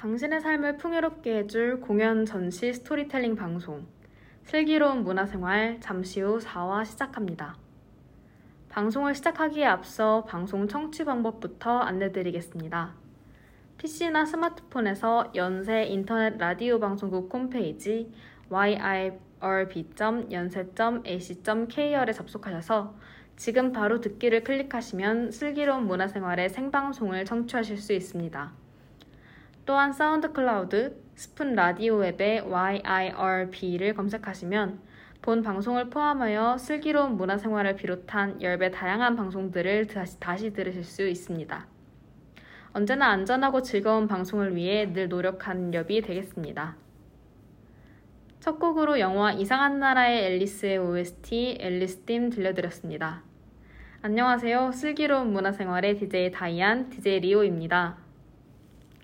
당신의 삶을 풍요롭게 해줄 공연 전시 스토리텔링 방송 슬기로운 문화생활 잠시 후 4화 시작합니다. 방송을 시작하기에 앞서 방송 청취 방법부터 안내드리겠습니다. PC나 스마트폰에서 연세 인터넷 라디오 방송국 홈페이지 yirb.연세.ac.kr에 접속하셔서 지금 바로 듣기를 클릭하시면 슬기로운 문화생활의 생방송을 청취하실 수 있습니다. 또한 사운드 클라우드, 스푼 라디오 앱의 YIRB를 검색하시면 본 방송을 포함하여 슬기로운 문화생활을 비롯한 열배 다양한 방송들을 다시, 다시 들으실 수 있습니다. 언제나 안전하고 즐거운 방송을 위해 늘 노력하는 엽이 되겠습니다. 첫 곡으로 영화 이상한 나라의 앨리스의 OST Alice's Theme 들려드렸습니다. 안녕하세요. 슬기로운 문화생활의 DJ 다이안, DJ 리오입니다.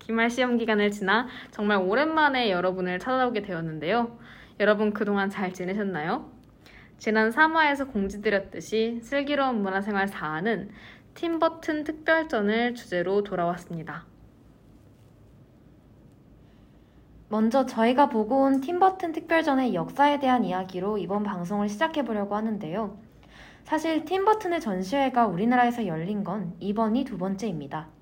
기말 시험 기간을 지나 정말 오랜만에 여러분을 찾아오게 되었는데요. 여러분 그동안 잘 지내셨나요? 지난 3화에서 공지드렸듯이 슬기로운 문화생활 4화는 팀버튼 특별전을 주제로 돌아왔습니다. 먼저 저희가 보고 온 팀버튼 특별전의 역사에 대한 이야기로 이번 방송을 시작해 보려고 하는데요. 사실 팀버튼의 전시회가 우리나라에서 열린 건 이번이 두 번째입니다.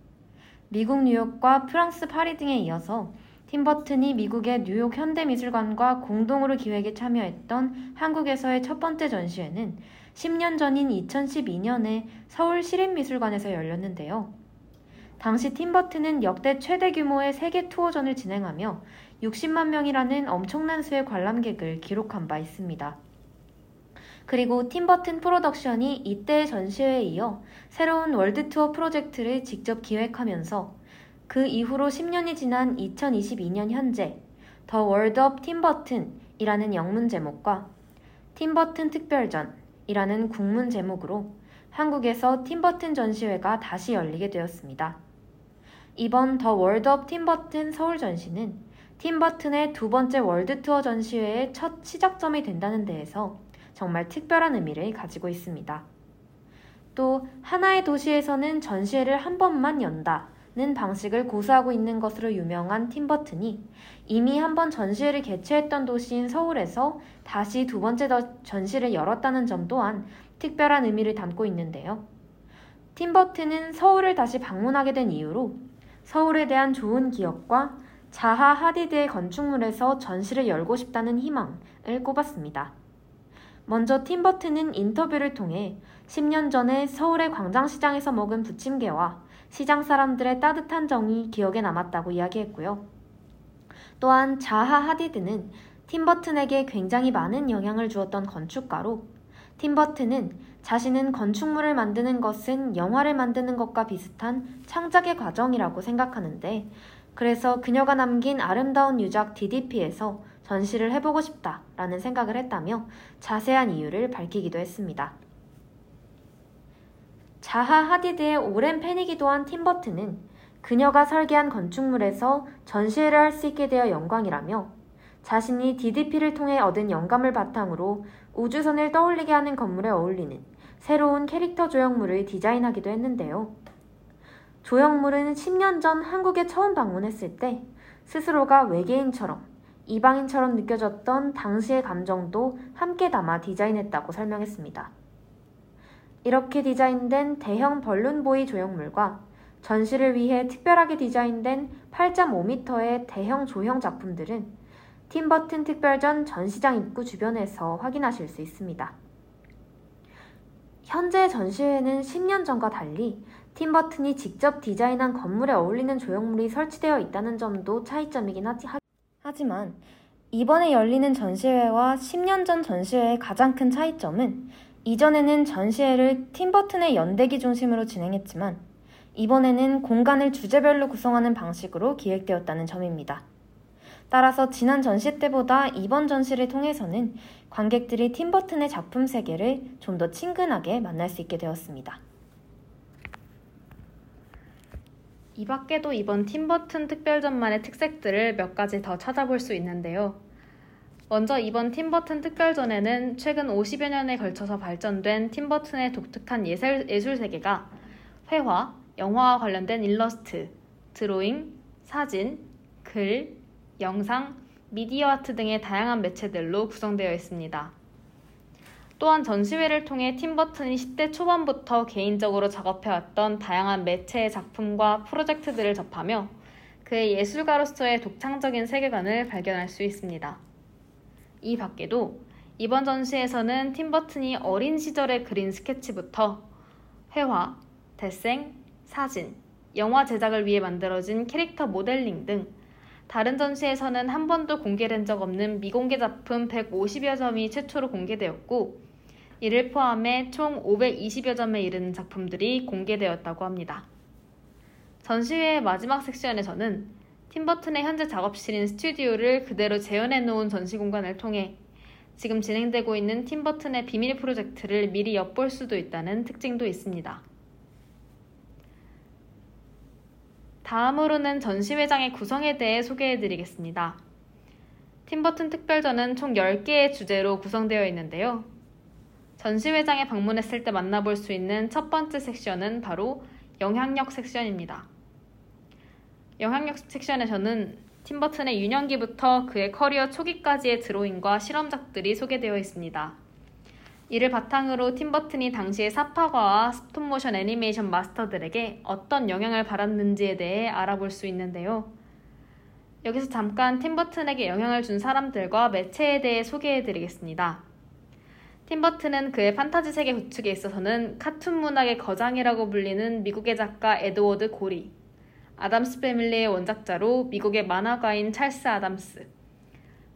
미국 뉴욕과 프랑스 파리 등에 이어서 팀버튼이 미국의 뉴욕 현대미술관과 공동으로 기획에 참여했던 한국에서의 첫 번째 전시회는 10년 전인 2012년에 서울 시립미술관에서 열렸는데요. 당시 팀버튼은 역대 최대 규모의 세계 투어전을 진행하며 60만 명이라는 엄청난 수의 관람객을 기록한 바 있습니다. 그리고 팀버튼 프로덕션이 이때의 전시회에 이어 새로운 월드 투어 프로젝트를 직접 기획하면서 그 이후로 10년이 지난 2022년 현재 The World of Tim Burton이라는 영문 제목과 팀버튼 특별전이라는 국문 제목으로 한국에서 팀버튼 전시회가 다시 열리게 되었습니다. 이번 The World of Tim Burton 서울 전시는 팀버튼의 두 번째 월드 투어 전시회의 첫 시작점이 된다는 데에서 정말 특별한 의미를 가지고 있습니다. 또 하나의 도시에서는 전시회를 한 번만 연다 는 방식을 고수하고 있는 것으로 유명한 팀버튼이 이미 한 번 전시회를 개최했던 도시인 서울에서 다시 두 번째 전시를 열었다는 점 또한 특별한 의미를 담고 있는데요. 팀버튼은 서울을 다시 방문하게 된 이유로 서울에 대한 좋은 기억과 자하 하디드의 건축물에서 전시를 열고 싶다는 희망을 꼽았습니다. 먼저 팀버튼은 인터뷰를 통해 10년 전에 서울의 광장시장에서 먹은 부침개와 시장 사람들의 따뜻한 정이 기억에 남았다고 이야기했고요. 또한 자하 하디드는 팀버튼에게 굉장히 많은 영향을 주었던 건축가로 팀버튼은 자신은 건축물을 만드는 것은 영화를 만드는 것과 비슷한 창작의 과정이라고 생각하는데 그래서 그녀가 남긴 아름다운 유작 DDP에서 전시를 해보고 싶다라는 생각을 했다며 자세한 이유를 밝히기도 했습니다. 자하 하디드의 오랜 팬이기도 한 팀버튼은 그녀가 설계한 건축물에서 전시회를 할 수 있게 되어 영광이라며 자신이 DDP를 통해 얻은 영감을 바탕으로 우주선을 떠올리게 하는 건물에 어울리는 새로운 캐릭터 조형물을 디자인하기도 했는데요. 조형물은 10년 전 한국에 처음 방문했을 때 스스로가 외계인처럼 이방인처럼 느껴졌던 당시의 감정도 함께 담아 디자인했다고 설명했습니다. 이렇게 디자인된 대형 벌룬보이 조형물과 전시를 위해 특별하게 디자인된 8.5m의 대형 조형 작품들은 팀버튼 특별전 전시장 입구 주변에서 확인하실 수 있습니다. 현재 전시회는 10년 전과 달리 팀버튼이 직접 디자인한 건물에 어울리는 조형물이 설치되어 있다는 점도 차이점이긴 하지, 하지만 이번에 열리는 전시회와 10년 전 전시회의 가장 큰 차이점은 이전에는 전시회를 팀버튼의 연대기 중심으로 진행했지만 이번에는 공간을 주제별로 구성하는 방식으로 기획되었다는 점입니다. 따라서 지난 전시 때보다 이번 전시를 통해서는 관객들이 팀버튼의 작품 세계를 좀 더 친근하게 만날 수 있게 되었습니다. 이 밖에도 이번 팀버튼 특별전만의 특색들을 몇 가지 더 찾아볼 수 있는데요. 먼저 이번 팀버튼 특별전에는 최근 50여 년에 걸쳐서 발전된 팀버튼의 독특한 예술, 예술 세계가 회화, 영화와 관련된 일러스트, 드로잉, 사진, 글, 영상, 미디어 아트 등의 다양한 매체들로 구성되어 있습니다. 또한 전시회를 통해 팀버튼이 10대 초반부터 개인적으로 작업해왔던 다양한 매체의 작품과 프로젝트들을 접하며 그의 예술가로서의 독창적인 세계관을 발견할 수 있습니다. 이 밖에도 이번 전시에서는 팀버튼이 어린 시절에 그린 스케치부터 회화, 대생, 사진, 영화 제작을 위해 만들어진 캐릭터 모델링 등 다른 전시에서는 한 번도 공개된 적 없는 미공개 작품 150여 점이 최초로 공개되었고 이를 포함해 총 520여 점에 이르는 작품들이 공개되었다고 합니다. 전시회의 마지막 섹션에서는 팀버튼의 현재 작업실인 스튜디오를 그대로 재현해 놓은 전시 공간을 통해 지금 진행되고 있는 팀버튼의 비밀 프로젝트를 미리 엿볼 수도 있다는 특징도 있습니다. 다음으로는 전시회장의 구성에 대해 소개해 드리겠습니다. 팀버튼 특별전은 총 10개의 주제로 구성되어 있는데요. 전시회장에 방문했을 때 만나볼 수 있는 첫 번째 섹션은 바로 영향력 섹션입니다. 영향력 섹션에서는 팀버튼의 유년기부터 그의 커리어 초기까지의 드로잉과 실험작들이 소개되어 있습니다. 이를 바탕으로 팀버튼이 당시의 삽화가와 스톱모션 애니메이션 마스터들에게 어떤 영향을 받았는지에 대해 알아볼 수 있는데요. 여기서 잠깐 팀버튼에게 영향을 준 사람들과 매체에 대해 소개해 드리겠습니다. 팀버튼은 그의 판타지 세계 구축에 있어서는 카툰 문학의 거장이라고 불리는 미국의 작가 에드워드 고리, 아담스 패밀리의 원작자로 미국의 만화가인 찰스 아담스.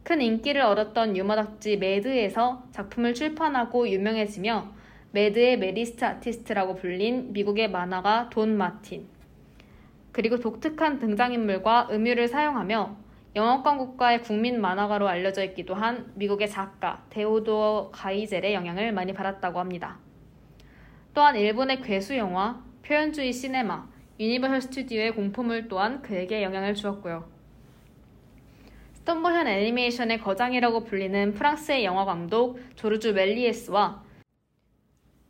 큰 인기를 얻었던 유머 잡지 매드에서 작품을 출판하고 유명해지며 매드의 Maddest Artist라고 불린 미국의 만화가 돈 마틴. 그리고 독특한 등장인물과 음유를 사용하며 영어권 국가의 국민 만화가로 알려져 있기도 한 미국의 작가 데오도어 가이젤의 영향을 많이 받았다고 합니다. 또한 일본의 괴수 영화, 표현주의 시네마, 유니버설 스튜디오의 공포물 또한 그에게 영향을 주었고요. 스톱모션 애니메이션의 거장이라고 불리는 프랑스의 영화 감독 조르주 멜리에스와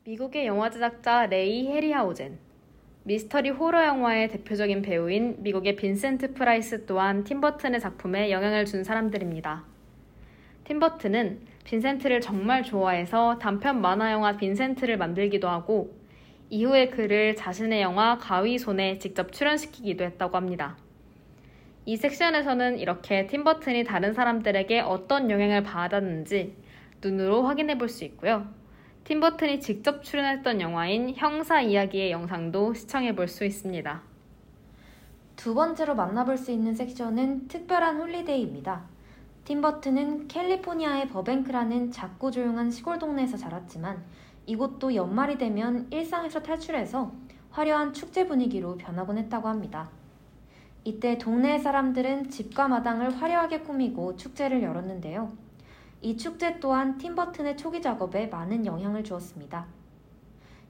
미국의 영화 제작자 레이 헤리하우젠, 미스터리 호러 영화의 대표적인 배우인 미국의 빈센트 프라이스 또한 팀버튼의 작품에 영향을 준 사람들입니다. 팀버튼은 빈센트를 정말 좋아해서 단편 만화 영화 빈센트를 만들기도 하고 이후에 그를 자신의 영화 가위손에 직접 출연시키기도 했다고 합니다. 이 섹션에서는 이렇게 팀버튼이 다른 사람들에게 어떤 영향을 받았는지 눈으로 확인해 볼 수 있고요. 팀버튼이 직접 출연했던 영화인 형사 이야기의 영상도 시청해 볼 수 있습니다. 두 번째로 만나볼 수 있는 섹션은 특별한 holiday입니다. 팀버튼은 캘리포니아의 버뱅크라는 작고 조용한 시골 동네에서 자랐지만 이곳도 연말이 되면 일상에서 탈출해서 화려한 축제 분위기로 변하곤 했다고 합니다. 이때 동네 사람들은 집과 마당을 화려하게 꾸미고 축제를 열었는데요. 이 축제 또한 팀버튼의 초기 작업에 많은 영향을 주었습니다.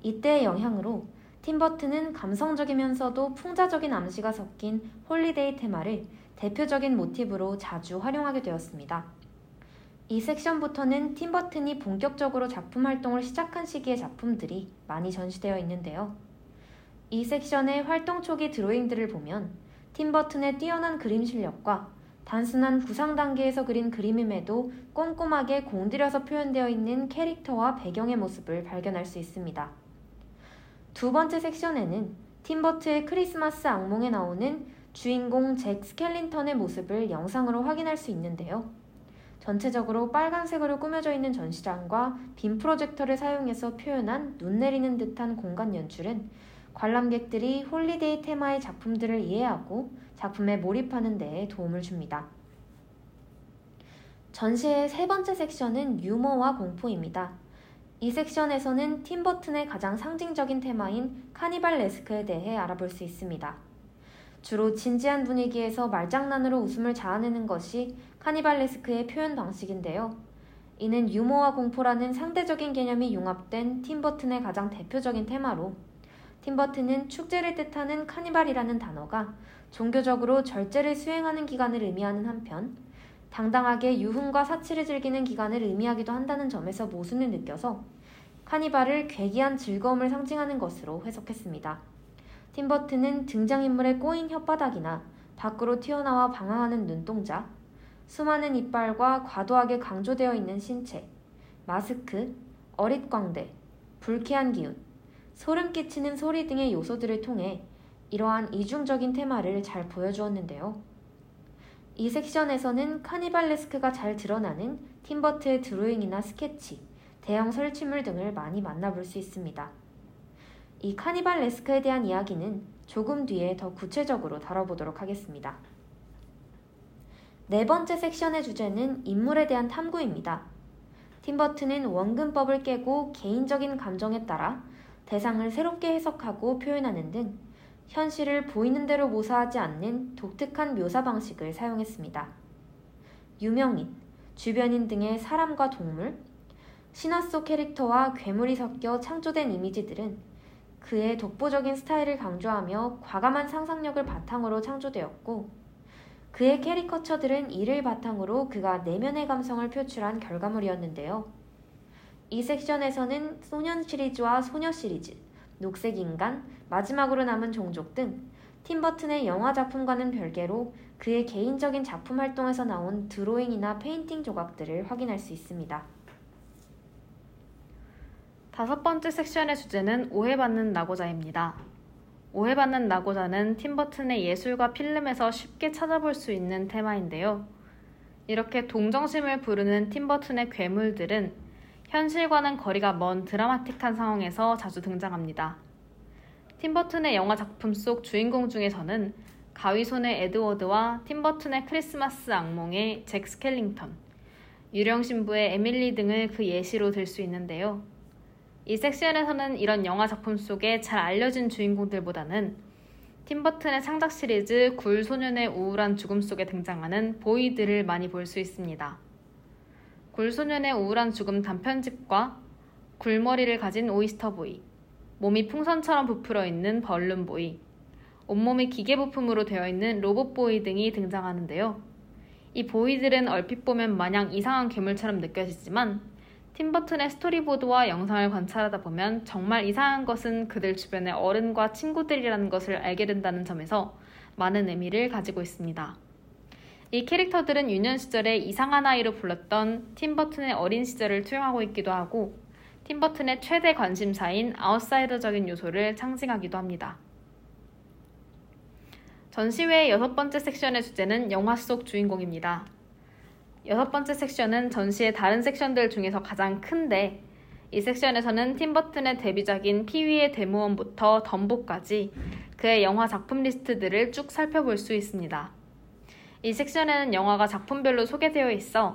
이때의 영향으로 팀버튼은 감성적이면서도 풍자적인 암시가 섞인 holiday 테마를 대표적인 모티브로 자주 활용하게 되었습니다. 이 섹션부터는 팀버튼이 본격적으로 작품 활동을 시작한 시기의 작품들이 많이 전시되어 있는데요. 이 섹션의 활동 초기 드로잉들을 보면 팀버튼의 뛰어난 그림 실력과 단순한 구상 단계에서 그린 그림임에도 꼼꼼하게 공들여서 표현되어 있는 캐릭터와 배경의 모습을 발견할 수 있습니다. 두 번째 섹션에는 팀버트의 크리스마스 악몽에 나오는 주인공 잭 스켈린턴의 모습을 영상으로 확인할 수 있는데요. 전체적으로 빨간색으로 꾸며져 있는 전시장과 빔 프로젝터를 사용해서 표현한 눈 내리는 듯한 공간 연출은 관람객들이 holiday 테마의 작품들을 이해하고 작품에 몰입하는 데에 도움을 줍니다. 전시의 세 번째 섹션은 유머와 공포입니다. 이 섹션에서는 팀버튼의 가장 상징적인 테마인 carnivalesque에 대해 알아볼 수 있습니다. 주로 진지한 분위기에서 말장난으로 웃음을 자아내는 것이 카니발레스크의 표현 방식인데요. 이는 유머와 공포라는 상대적인 개념이 융합된 팀버튼의 가장 대표적인 테마로 팀버튼은 축제를 뜻하는 카니발이라는 단어가 종교적으로 절제를 수행하는 기간을 의미하는 한편 당당하게 유흥과 사치를 즐기는 기간을 의미하기도 한다는 점에서 모순을 느껴서 카니발을 괴기한 즐거움을 상징하는 것으로 해석했습니다. 팀버튼은 등장인물의 꼬인 혓바닥이나 밖으로 튀어나와 방황하는 눈동자, 수많은 이빨과 과도하게 강조되어 있는 신체, 마스크, 어릿광대, 불쾌한 기운, 소름 끼치는 소리 등의 요소들을 통해 이러한 이중적인 테마를 잘 보여주었는데요. 이 섹션에서는 카니발레스크가 잘 드러나는 팀버트의 드로잉이나 스케치, 대형 설치물 등을 많이 만나볼 수 있습니다. 이 카니발레스크에 대한 이야기는 조금 뒤에 더 구체적으로 다뤄보도록 하겠습니다. 네 번째 섹션의 주제는 인물에 대한 탐구입니다. 팀버튼은 원근법을 깨고 개인적인 감정에 따라 대상을 새롭게 해석하고 표현하는 등 현실을 보이는 대로 모사하지 않는 독특한 묘사 방식을 사용했습니다. 유명인, 주변인 등의 사람과 동물, 신화 속 캐릭터와 괴물이 섞여 창조된 이미지들은 그의 독보적인 스타일을 강조하며 과감한 상상력을 바탕으로 창조되었고, 그의 캐리커처들은 이를 바탕으로 그가 내면의 감성을 표출한 결과물이었는데요. 이 섹션에서는 소년 시리즈와 소녀 시리즈, 녹색 인간, 마지막으로 남은 종족 등 팀버튼의 영화 작품과는 별개로 그의 개인적인 작품 활동에서 나온 드로잉이나 페인팅 조각들을 확인할 수 있습니다. 다섯 번째 섹션의 주제는 오해받는 낙오자입니다. 오해받는 낙오자는 팀버튼의 예술과 필름에서 쉽게 찾아볼 수 있는 테마인데요. 이렇게 동정심을 부르는 팀버튼의 괴물들은 현실과는 거리가 먼 드라마틱한 상황에서 자주 등장합니다. 팀버튼의 영화 작품 속 주인공 중에서는 가위손의 에드워드와 팀버튼의 크리스마스 악몽의 잭 스켈링턴, 유령 신부의 에밀리 등을 그 예시로 들 수 있는데요. 이 섹션에서는 이런 영화 작품 속에 잘 알려진 주인공들보다는 팀버튼의 창작 시리즈 굴 소년의 우울한 죽음 속에 등장하는 boy들을 많이 볼 수 있습니다. 굴 소년의 우울한 죽음 단편집과 굴머리를 가진 Oyster Boy, 몸이 풍선처럼 부풀어 있는 Balloon Boy, 온몸이 기계 부품으로 되어 있는 Robot Boy 등이 등장하는데요. 이 보이들은 얼핏 보면 마냥 이상한 괴물처럼 느껴지지만 팀버튼의 스토리보드와 영상을 관찰하다 보면 정말 이상한 것은 그들 주변의 어른과 친구들이라는 것을 알게 된다는 점에서 많은 의미를 가지고 있습니다. 이 캐릭터들은 유년 시절에 이상한 아이로 불렀던 팀버튼의 어린 시절을 투영하고 있기도 하고 팀버튼의 최대 관심사인 아웃사이더적인 요소를 상징하기도 합니다. 전시회의 여섯 번째 섹션의 주제는 영화 속 주인공입니다. 여섯 번째 섹션은 전시의 다른 섹션들 중에서 가장 큰데 이 섹션에서는 팀버튼의 데뷔작인 피위의 대모험부터 덤보까지 그의 영화 작품 리스트들을 쭉 살펴볼 수 있습니다. 이 섹션에는 영화가 작품별로 소개되어 있어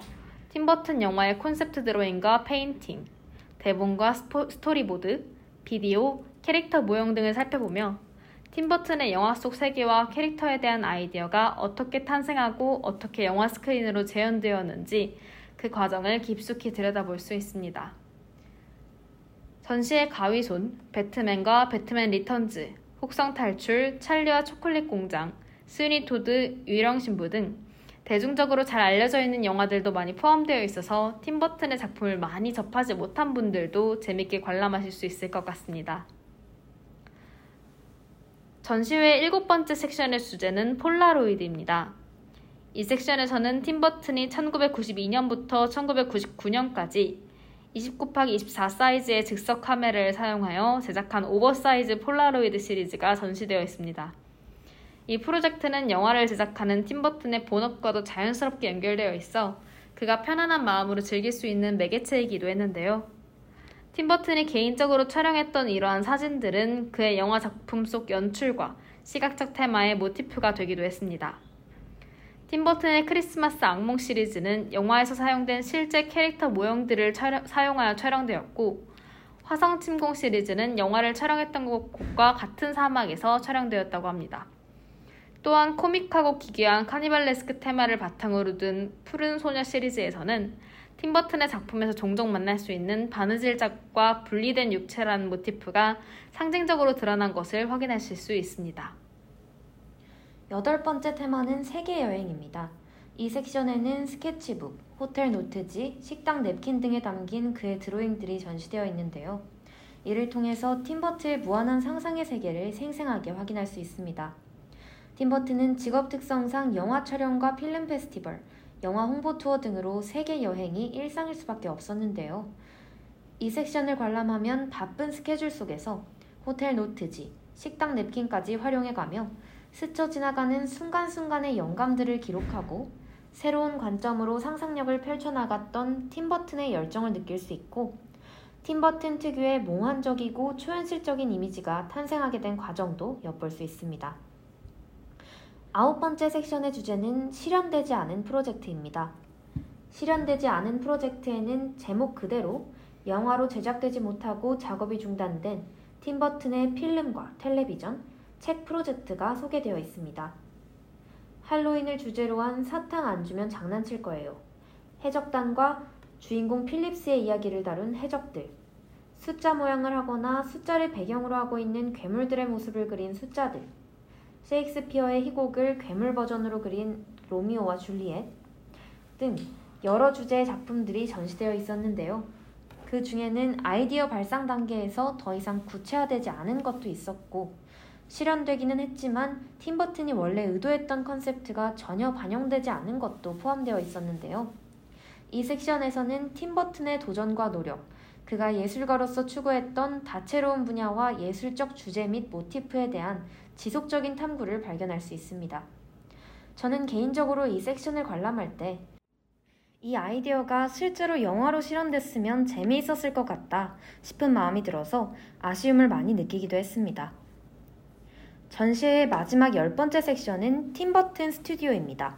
팀버튼 영화의 콘셉트 드로잉과 페인팅, 대본과 스토리보드, 비디오, 캐릭터 모형 등을 살펴보며 팀버튼의 영화 속 세계와 캐릭터에 대한 아이디어가 어떻게 탄생하고 어떻게 영화 스크린으로 재현되었는지 그 과정을 깊숙이 들여다볼 수 있습니다. 전시에 가위손, 배트맨과 배트맨 리턴즈, 혹성 탈출, 찰리와 초콜릿 공장, 스위니 토드, 유령 신부 등 대중적으로 잘 알려져 있는 영화들도 많이 포함되어 있어서 팀버튼의 작품을 많이 접하지 못한 분들도 재밌게 관람하실 수 있을 것 같습니다. 전시회 일곱 번째 섹션의 주제는 폴라로이드입니다. 이 섹션에서는 팀버튼이 1992년부터 1999년까지 20 곱하기 24 사이즈의 즉석 카메라를 사용하여 제작한 오버사이즈 폴라로이드 시리즈가 전시되어 있습니다. 이 프로젝트는 영화를 제작하는 팀버튼의 본업과도 자연스럽게 연결되어 있어 그가 편안한 마음으로 즐길 수 있는 매개체이기도 했는데요. 팀버튼이 개인적으로 촬영했던 이러한 사진들은 그의 영화 작품 속 연출과 시각적 테마의 모티프가 되기도 했습니다. 팀버튼의 크리스마스 악몽 시리즈는 영화에서 사용된 실제 캐릭터 모형들을 촬영, 사용하여 촬영되었고, 화성 침공 시리즈는 영화를 촬영했던 곳과 같은 사막에서 촬영되었다고 합니다. 또한 코믹하고 기괴한 카니발레스크 테마를 바탕으로 둔 푸른 소녀 시리즈에서는 팀버튼의 작품에서 종종 만날 수 있는 바느질작과 분리된 육체라는 모티프가 상징적으로 드러난 것을 확인하실 수 있습니다. 여덟 번째 테마는 세계 여행입니다. 이 섹션에는 스케치북, 호텔 노트지, 식당 냅킨 등에 담긴 그의 드로잉들이 전시되어 있는데요. 이를 통해서 팀버트의 무한한 상상의 세계를 생생하게 확인할 수 있습니다. 팀버튼은 직업 특성상 영화 촬영과 필름 페스티벌, 영화 홍보 투어 등으로 세계 여행이 일상일 수밖에 없었는데요. 이 섹션을 관람하면 바쁜 스케줄 속에서 호텔 노트지, 식당 냅킨까지 활용해가며 스쳐 지나가는 순간순간의 영감들을 기록하고 새로운 관점으로 상상력을 펼쳐나갔던 팀버튼의 열정을 느낄 수 있고 팀버튼 특유의 몽환적이고 초현실적인 이미지가 탄생하게 된 과정도 엿볼 수 있습니다. 아홉 번째 섹션의 주제는 실현되지 않은 프로젝트입니다. 실현되지 않은 프로젝트에는 제목 그대로 영화로 제작되지 못하고 작업이 중단된 팀버튼의 필름과 텔레비전, 책 프로젝트가 소개되어 있습니다. 할로윈을 주제로 한 사탕 안 주면 장난칠 거예요. 해적단과 주인공 필립스의 이야기를 다룬 해적들, 숫자 모양을 하거나 숫자를 배경으로 하고 있는 괴물들의 모습을 그린 숫자들, 셰익스피어의 희곡을 괴물 버전으로 그린 로미오와 줄리엣 등 여러 주제의 작품들이 전시되어 있었는데요. 그 중에는 아이디어 발상 단계에서 더 이상 구체화되지 않은 것도 있었고, 실현되기는 했지만 팀버튼이 원래 의도했던 컨셉트가 전혀 반영되지 않은 것도 포함되어 있었는데요. 이 섹션에서는 팀버튼의 도전과 노력, 그가 예술가로서 추구했던 다채로운 분야와 예술적 주제 및 모티프에 대한 지속적인 탐구를 발견할 수 있습니다. 저는 개인적으로 이 섹션을 관람할 때 이 아이디어가 실제로 영화로 실현됐으면 재미있었을 것 같다 싶은 마음이 들어서 아쉬움을 많이 느끼기도 했습니다. 전시회의 마지막 열 번째 섹션은 팀버튼 스튜디오입니다.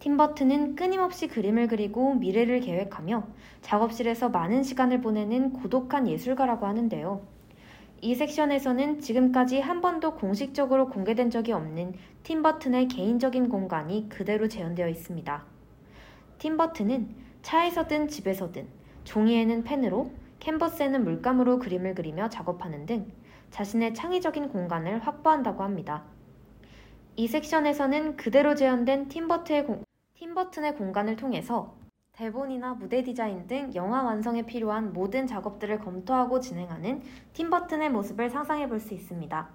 팀버튼은 끊임없이 그림을 그리고 미래를 계획하며 작업실에서 많은 시간을 보내는 고독한 예술가라고 하는데요. 이 섹션에서는 지금까지 한 번도 공식적으로 공개된 적이 없는 팀버튼의 개인적인 공간이 그대로 재현되어 있습니다. 팀버튼은 차에서든 집에서든 종이에는 펜으로, 캔버스에는 물감으로 그림을 그리며 작업하는 등 자신의 창의적인 공간을 확보한다고 합니다. 이 섹션에서는 그대로 재현된 팀버튼의, 공, 팀버튼의 공간을 통해서 대본이나 무대 디자인 등 영화 완성에 필요한 모든 작업들을 검토하고 진행하는 팀버튼의 모습을 상상해 볼 수 있습니다.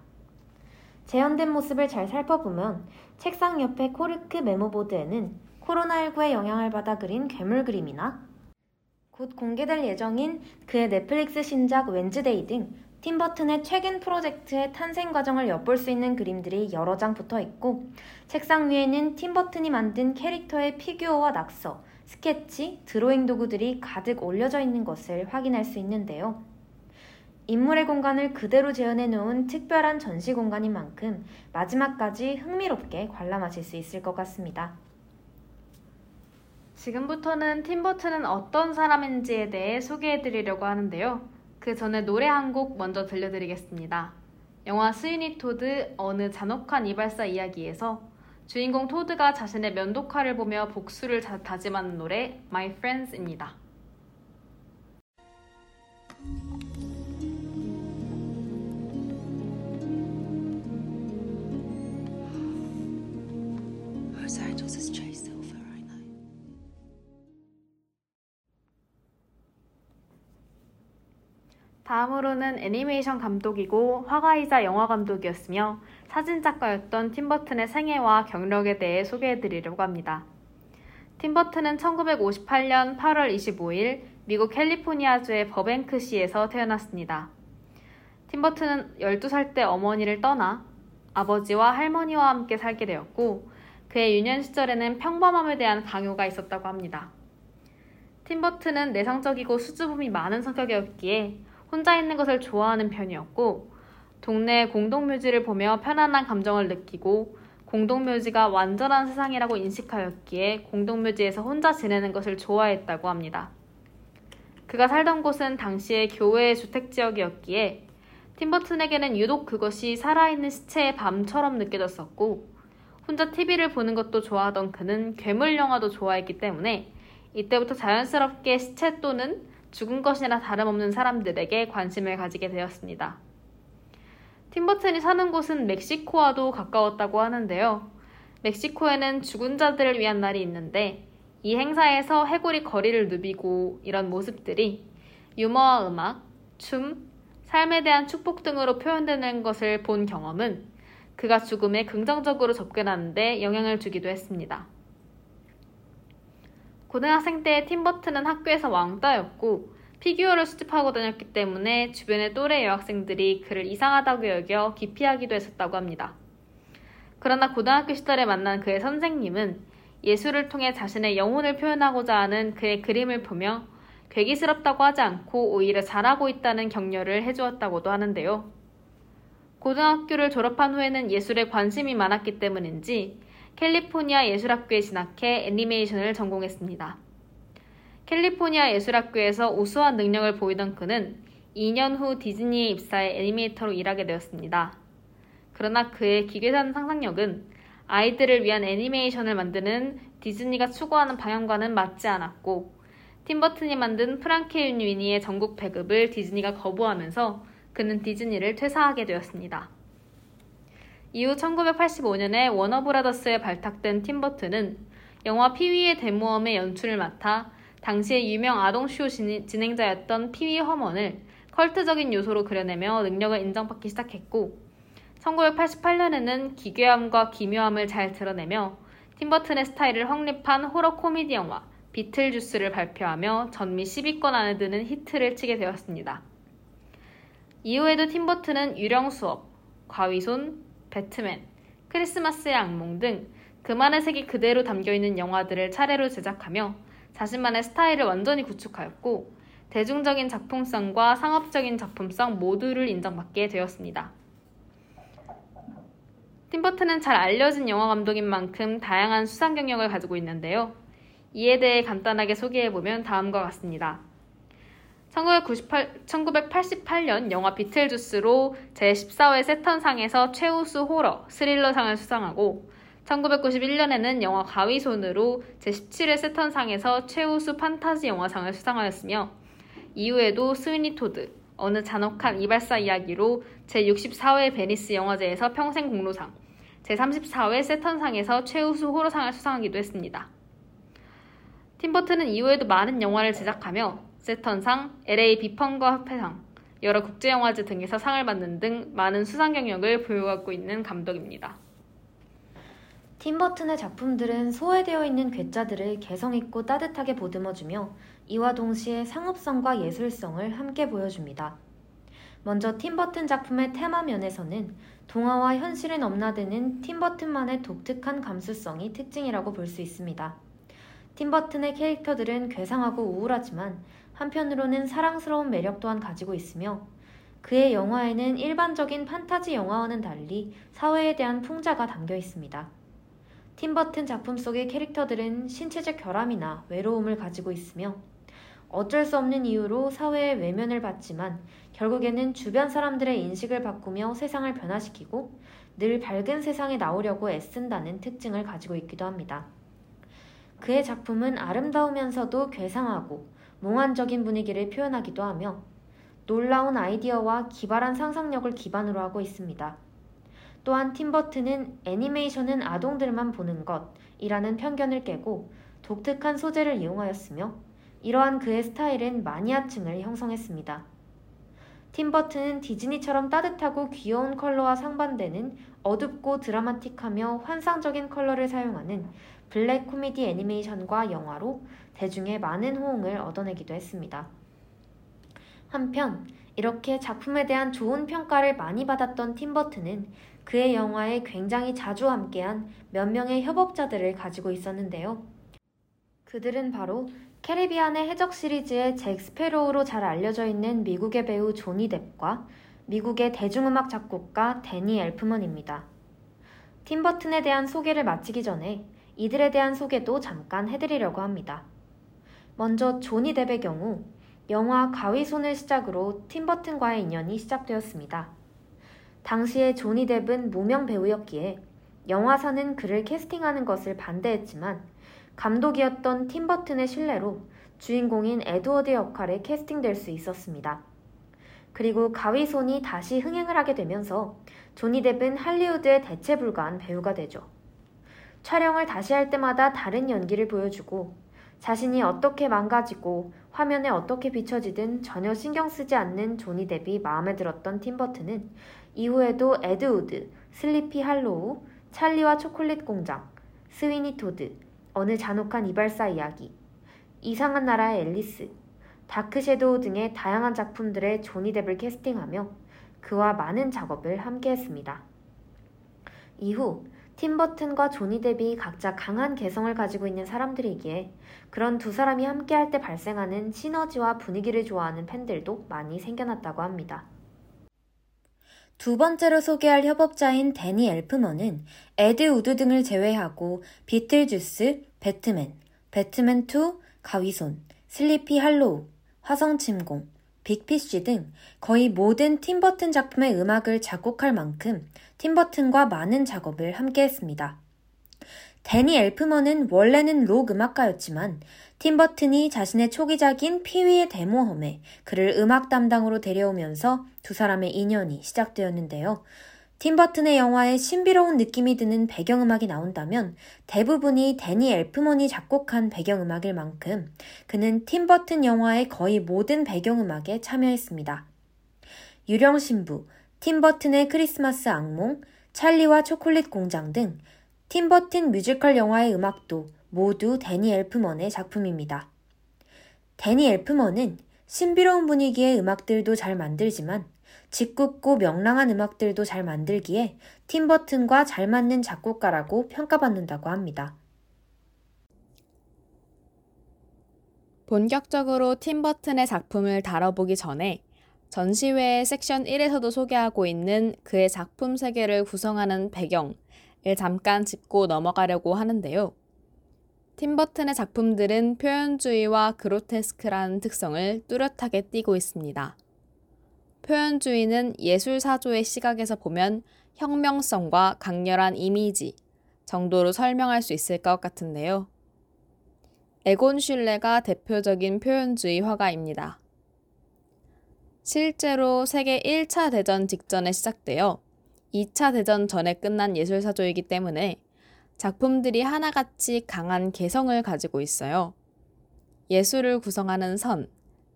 재현된 모습을 잘 살펴보면 책상 옆에 코르크 메모보드에는 코로나19의 영향을 받아 그린 괴물 그림이나 곧 공개될 예정인 그의 넷플릭스 신작 웬즈데이 등 팀버튼의 최근 프로젝트의 탄생 과정을 엿볼 수 있는 그림들이 여러 장 붙어 있고 책상 위에는 팀버튼이 만든 캐릭터의 피규어와 낙서, 스케치, 드로잉 도구들이 가득 올려져 있는 것을 확인할 수 있는데요. 인물의 공간을 그대로 재현해 놓은 특별한 전시 공간인 만큼 마지막까지 흥미롭게 관람하실 수 있을 것 같습니다. 지금부터는 팀버튼은 어떤 사람인지에 대해 소개해 드리려고 하는데요. 그 전에 노래 한 곡 먼저 들려드리겠습니다. 영화 스위니 토드 어느 잔혹한 이발사 이야기에서 주인공 토드가 자신의 면도칼을 보며 복수를 다짐하는 노래 My Friends입니다. 다음으로는 애니메이션 감독이고 화가이자 영화 감독이었으며 사진작가였던 팀버튼의 생애와 경력에 대해 소개해드리려고 합니다. 팀버튼은 1958년 8월 25일 미국 캘리포니아주의 버뱅크시에서 태어났습니다. 팀버튼은 12살 때 어머니를 떠나 아버지와 할머니와 함께 살게 되었고 그의 유년 시절에는 평범함에 대한 강요가 있었다고 합니다. 팀버튼은 내성적이고 수줍음이 많은 성격이었기에 혼자 있는 것을 좋아하는 편이었고 동네 공동묘지를 보며 편안한 감정을 느끼고 공동묘지가 완전한 세상이라고 인식하였기에 공동묘지에서 혼자 지내는 것을 좋아했다고 합니다. 그가 살던 곳은 당시의 교회의 주택 지역이었기에 팀버튼에게는 유독 그것이 살아있는 시체의 밤처럼 느껴졌었고 혼자 TV를 보는 것도 좋아하던 그는 괴물 영화도 좋아했기 때문에 이때부터 자연스럽게 시체 또는 죽은 것이나 다름없는 사람들에게 관심을 가지게 되었습니다. 팀버튼이 사는 곳은 멕시코와도 가까웠다고 하는데요. 멕시코에는 죽은 자들을 위한 날이 있는데 이 행사에서 해골이 거리를 누비고 이런 모습들이 유머와 음악, 춤, 삶에 대한 축복 등으로 표현되는 것을 본 경험은 그가 죽음에 긍정적으로 접근하는데 영향을 주기도 했습니다. 고등학생 때 팀버튼은 학교에서 왕따였고 피규어를 수집하고 다녔기 때문에 주변의 또래 여학생들이 그를 이상하다고 여겨 기피하기도 했었다고 합니다. 그러나 고등학교 시절에 만난 그의 선생님은 예술을 통해 자신의 영혼을 표현하고자 하는 그의 그림을 보며 괴기스럽다고 하지 않고 오히려 잘하고 있다는 격려를 해주었다고도 하는데요. 고등학교를 졸업한 후에는 예술에 관심이 많았기 때문인지 캘리포니아 예술학교에 진학해 애니메이션을 전공했습니다. 캘리포니아 예술학교에서 우수한 능력을 보이던 그는 2년 후 디즈니에 입사해 애니메이터로 일하게 되었습니다. 그러나 그의 기괴한 상상력은 아이들을 위한 애니메이션을 만드는 디즈니가 추구하는 방향과는 맞지 않았고 팀버튼이 만든 프랑케윤 위니의 전국 배급을 디즈니가 거부하면서 그는 디즈니를 퇴사하게 되었습니다. 이후 1985년에 워너브라더스에 발탁된 팀버튼은 영화 피위의 대모험의 연출을 맡아 당시의 유명 아동쇼 진행자였던 피위 허먼을 컬트적인 요소로 그려내며 능력을 인정받기 시작했고 1988년에는 기괴함과 기묘함을 잘 드러내며 팀버튼의 스타일을 확립한 호러 코미디 영화 비틀주스를 발표하며 전미 10위권 안에 드는 히트를 치게 되었습니다. 이후에도 팀버튼은 유령 수업, 과위손, 배트맨, 크리스마스의 악몽 등 그만의 색이 그대로 담겨있는 영화들을 차례로 제작하며 자신만의 스타일을 완전히 구축하였고 대중적인 작품성과 상업적인 작품성 모두를 인정받게 되었습니다. 팀버튼은 잘 알려진 영화 감독인 만큼 다양한 수상 경력을 가지고 있는데요. 이에 대해 간단하게 소개해보면 다음과 같습니다. 1998, 1988년 영화 비틀주스로 제14회 새턴상에서 최우수 호러, 스릴러상을 수상하고 1991년에는 영화 가위손으로 제17회 새턴상에서 최우수 판타지 영화상을 수상하였으며 이후에도 스위니 토드, 어느 잔혹한 이발사 이야기로 제64회 베니스 영화제에서 평생 공로상, 제34회 새턴상에서 최우수 호러상을 수상하기도 했습니다. 팀버튼은 이후에도 많은 영화를 제작하며 세턴상, LA 비펑과 협회상, 여러 국제영화제 등에서 상을 받는 등 많은 수상 경력을 보유하고 있는 감독입니다. 팀버튼의 작품들은 소외되어 있는 괴짜들을 개성있고 따뜻하게 보듬어주며 이와 동시에 상업성과 예술성을 함께 보여줍니다. 먼저 팀버튼 작품의 테마 면에서는 동화와 현실을 넘나드는 팀버튼만의 독특한 감수성이 특징이라고 볼 수 있습니다. 팀버튼의 캐릭터들은 괴상하고 우울하지만 한편으로는 사랑스러운 매력 또한 가지고 있으며 그의 영화에는 일반적인 판타지 영화와는 달리 사회에 대한 풍자가 담겨 있습니다. 팀버튼 작품 속의 캐릭터들은 신체적 결함이나 외로움을 가지고 있으며 어쩔 수 없는 이유로 사회의 외면을 받지만 결국에는 주변 사람들의 인식을 바꾸며 세상을 변화시키고 늘 밝은 세상에 나오려고 애쓴다는 특징을 가지고 있기도 합니다. 그의 작품은 아름다우면서도 괴상하고 몽환적인 분위기를 표현하기도 하며 놀라운 아이디어와 기발한 상상력을 기반으로 하고 있습니다. 또한 팀버튼은 애니메이션은 아동들만 보는 것이라는 편견을 깨고 독특한 소재를 이용하였으며 이러한 그의 스타일은 마니아층을 형성했습니다. 팀버튼은 디즈니처럼 따뜻하고 귀여운 컬러와 상반되는 어둡고 드라마틱하며 환상적인 컬러를 사용하는 블랙 코미디 애니메이션과 영화로 대중의 많은 호응을 얻어내기도 했습니다. 한편 이렇게 작품에 대한 좋은 평가를 많이 받았던 팀버튼은 그의 영화에 굉장히 자주 함께한 몇 명의 협업자들을 가지고 있었는데요. 그들은 바로 캐리비안의 해적 시리즈의 잭 스패로우로 잘 알려져 있는 미국의 배우 조니 뎁과 미국의 대중음악 작곡가 데니 엘프먼입니다. 팀버튼에 대한 소개를 마치기 전에 이들에 대한 소개도 잠깐 해드리려고 합니다. 먼저 조니 뎁의 경우 영화 가위손을 시작으로 팀버튼과의 인연이 시작되었습니다. 당시에 조니 뎁은 무명 배우였기에 영화사는 그를 캐스팅하는 것을 반대했지만 감독이었던 팀 버튼의 신뢰로 주인공인 에드워드 역할에 캐스팅될 수 있었습니다. 그리고 가위손이 다시 흥행을 하게 되면서 조니 뎁은 할리우드의 대체 불가한 배우가 되죠. 촬영을 다시 할 때마다 다른 연기를 보여주고 자신이 어떻게 망가지고 화면에 어떻게 비춰지든 전혀 신경 쓰지 않는 조니 뎁이 마음에 들었던 팀버튼은 이후에도 에드우드, 슬리피 할로우, 찰리와 초콜릿 공장, 스위니 토드, 어느 잔혹한 이발사 이야기, 이상한 나라의 앨리스, 다크 섀도우 등의 다양한 작품들에 조니 뎁을 캐스팅하며 그와 많은 작업을 함께 했습니다. 이후 팀 버튼과 조니 뎁이 각자 강한 개성을 가지고 있는 사람들이기에 그런 두 사람이 함께 할 때 발생하는 시너지와 분위기를 좋아하는 팬들도 많이 생겨났다고 합니다. 두 번째로 소개할 협업자인 대니 엘프먼은 에드 우드 등을 제외하고 비틀주스, 배트맨, 배트맨2, 가위손, 슬리피 할로우, 화성침공, 빅피쉬 등 거의 모든 팀버튼 작품의 음악을 작곡할 만큼 팀버튼과 많은 작업을 함께 했습니다. 데니 엘프먼은 원래는 록 음악가였지만 팀버튼이 자신의 초기작인 피위의 데모험에 그를 음악 담당으로 데려오면서 두 사람의 인연이 시작되었는데요. 팀버튼의 영화에 신비로운 느낌이 드는 배경음악이 나온다면 대부분이 데니 엘프먼이 작곡한 배경음악일 만큼 그는 팀버튼 영화의 거의 모든 배경음악에 참여했습니다. 유령 신부, 팀버튼의 크리스마스 악몽, 찰리와 초콜릿 공장 등 팀버튼 뮤지컬 영화의 음악도 모두 데니 엘프먼의 작품입니다. 데니 엘프먼은 신비로운 분위기의 음악들도 잘 만들지만 짓궂고 명랑한 음악들도 잘 만들기에 팀버튼과 잘 맞는 작곡가라고 평가받는다고 합니다. 본격적으로 팀버튼의 작품을 다뤄보기 전에 전시회의 섹션 1에서도 소개하고 있는 그의 작품 세계를 구성하는 배경을 잠깐 짚고 넘어가려고 하는데요. 팀버튼의 작품들은 표현주의와 그로테스크라는 특성을 뚜렷하게 띠고 있습니다. 표현주의는 예술사조의 시각에서 보면 혁명성과 강렬한 이미지 정도로 설명할 수 있을 것 같은데요. 에곤 슐레가 대표적인 표현주의 화가입니다. 실제로 세계 1차 대전 직전에 시작되어 2차 대전 전에 끝난 예술사조이기 때문에 작품들이 하나같이 강한 개성을 가지고 있어요. 예술을 구성하는 선,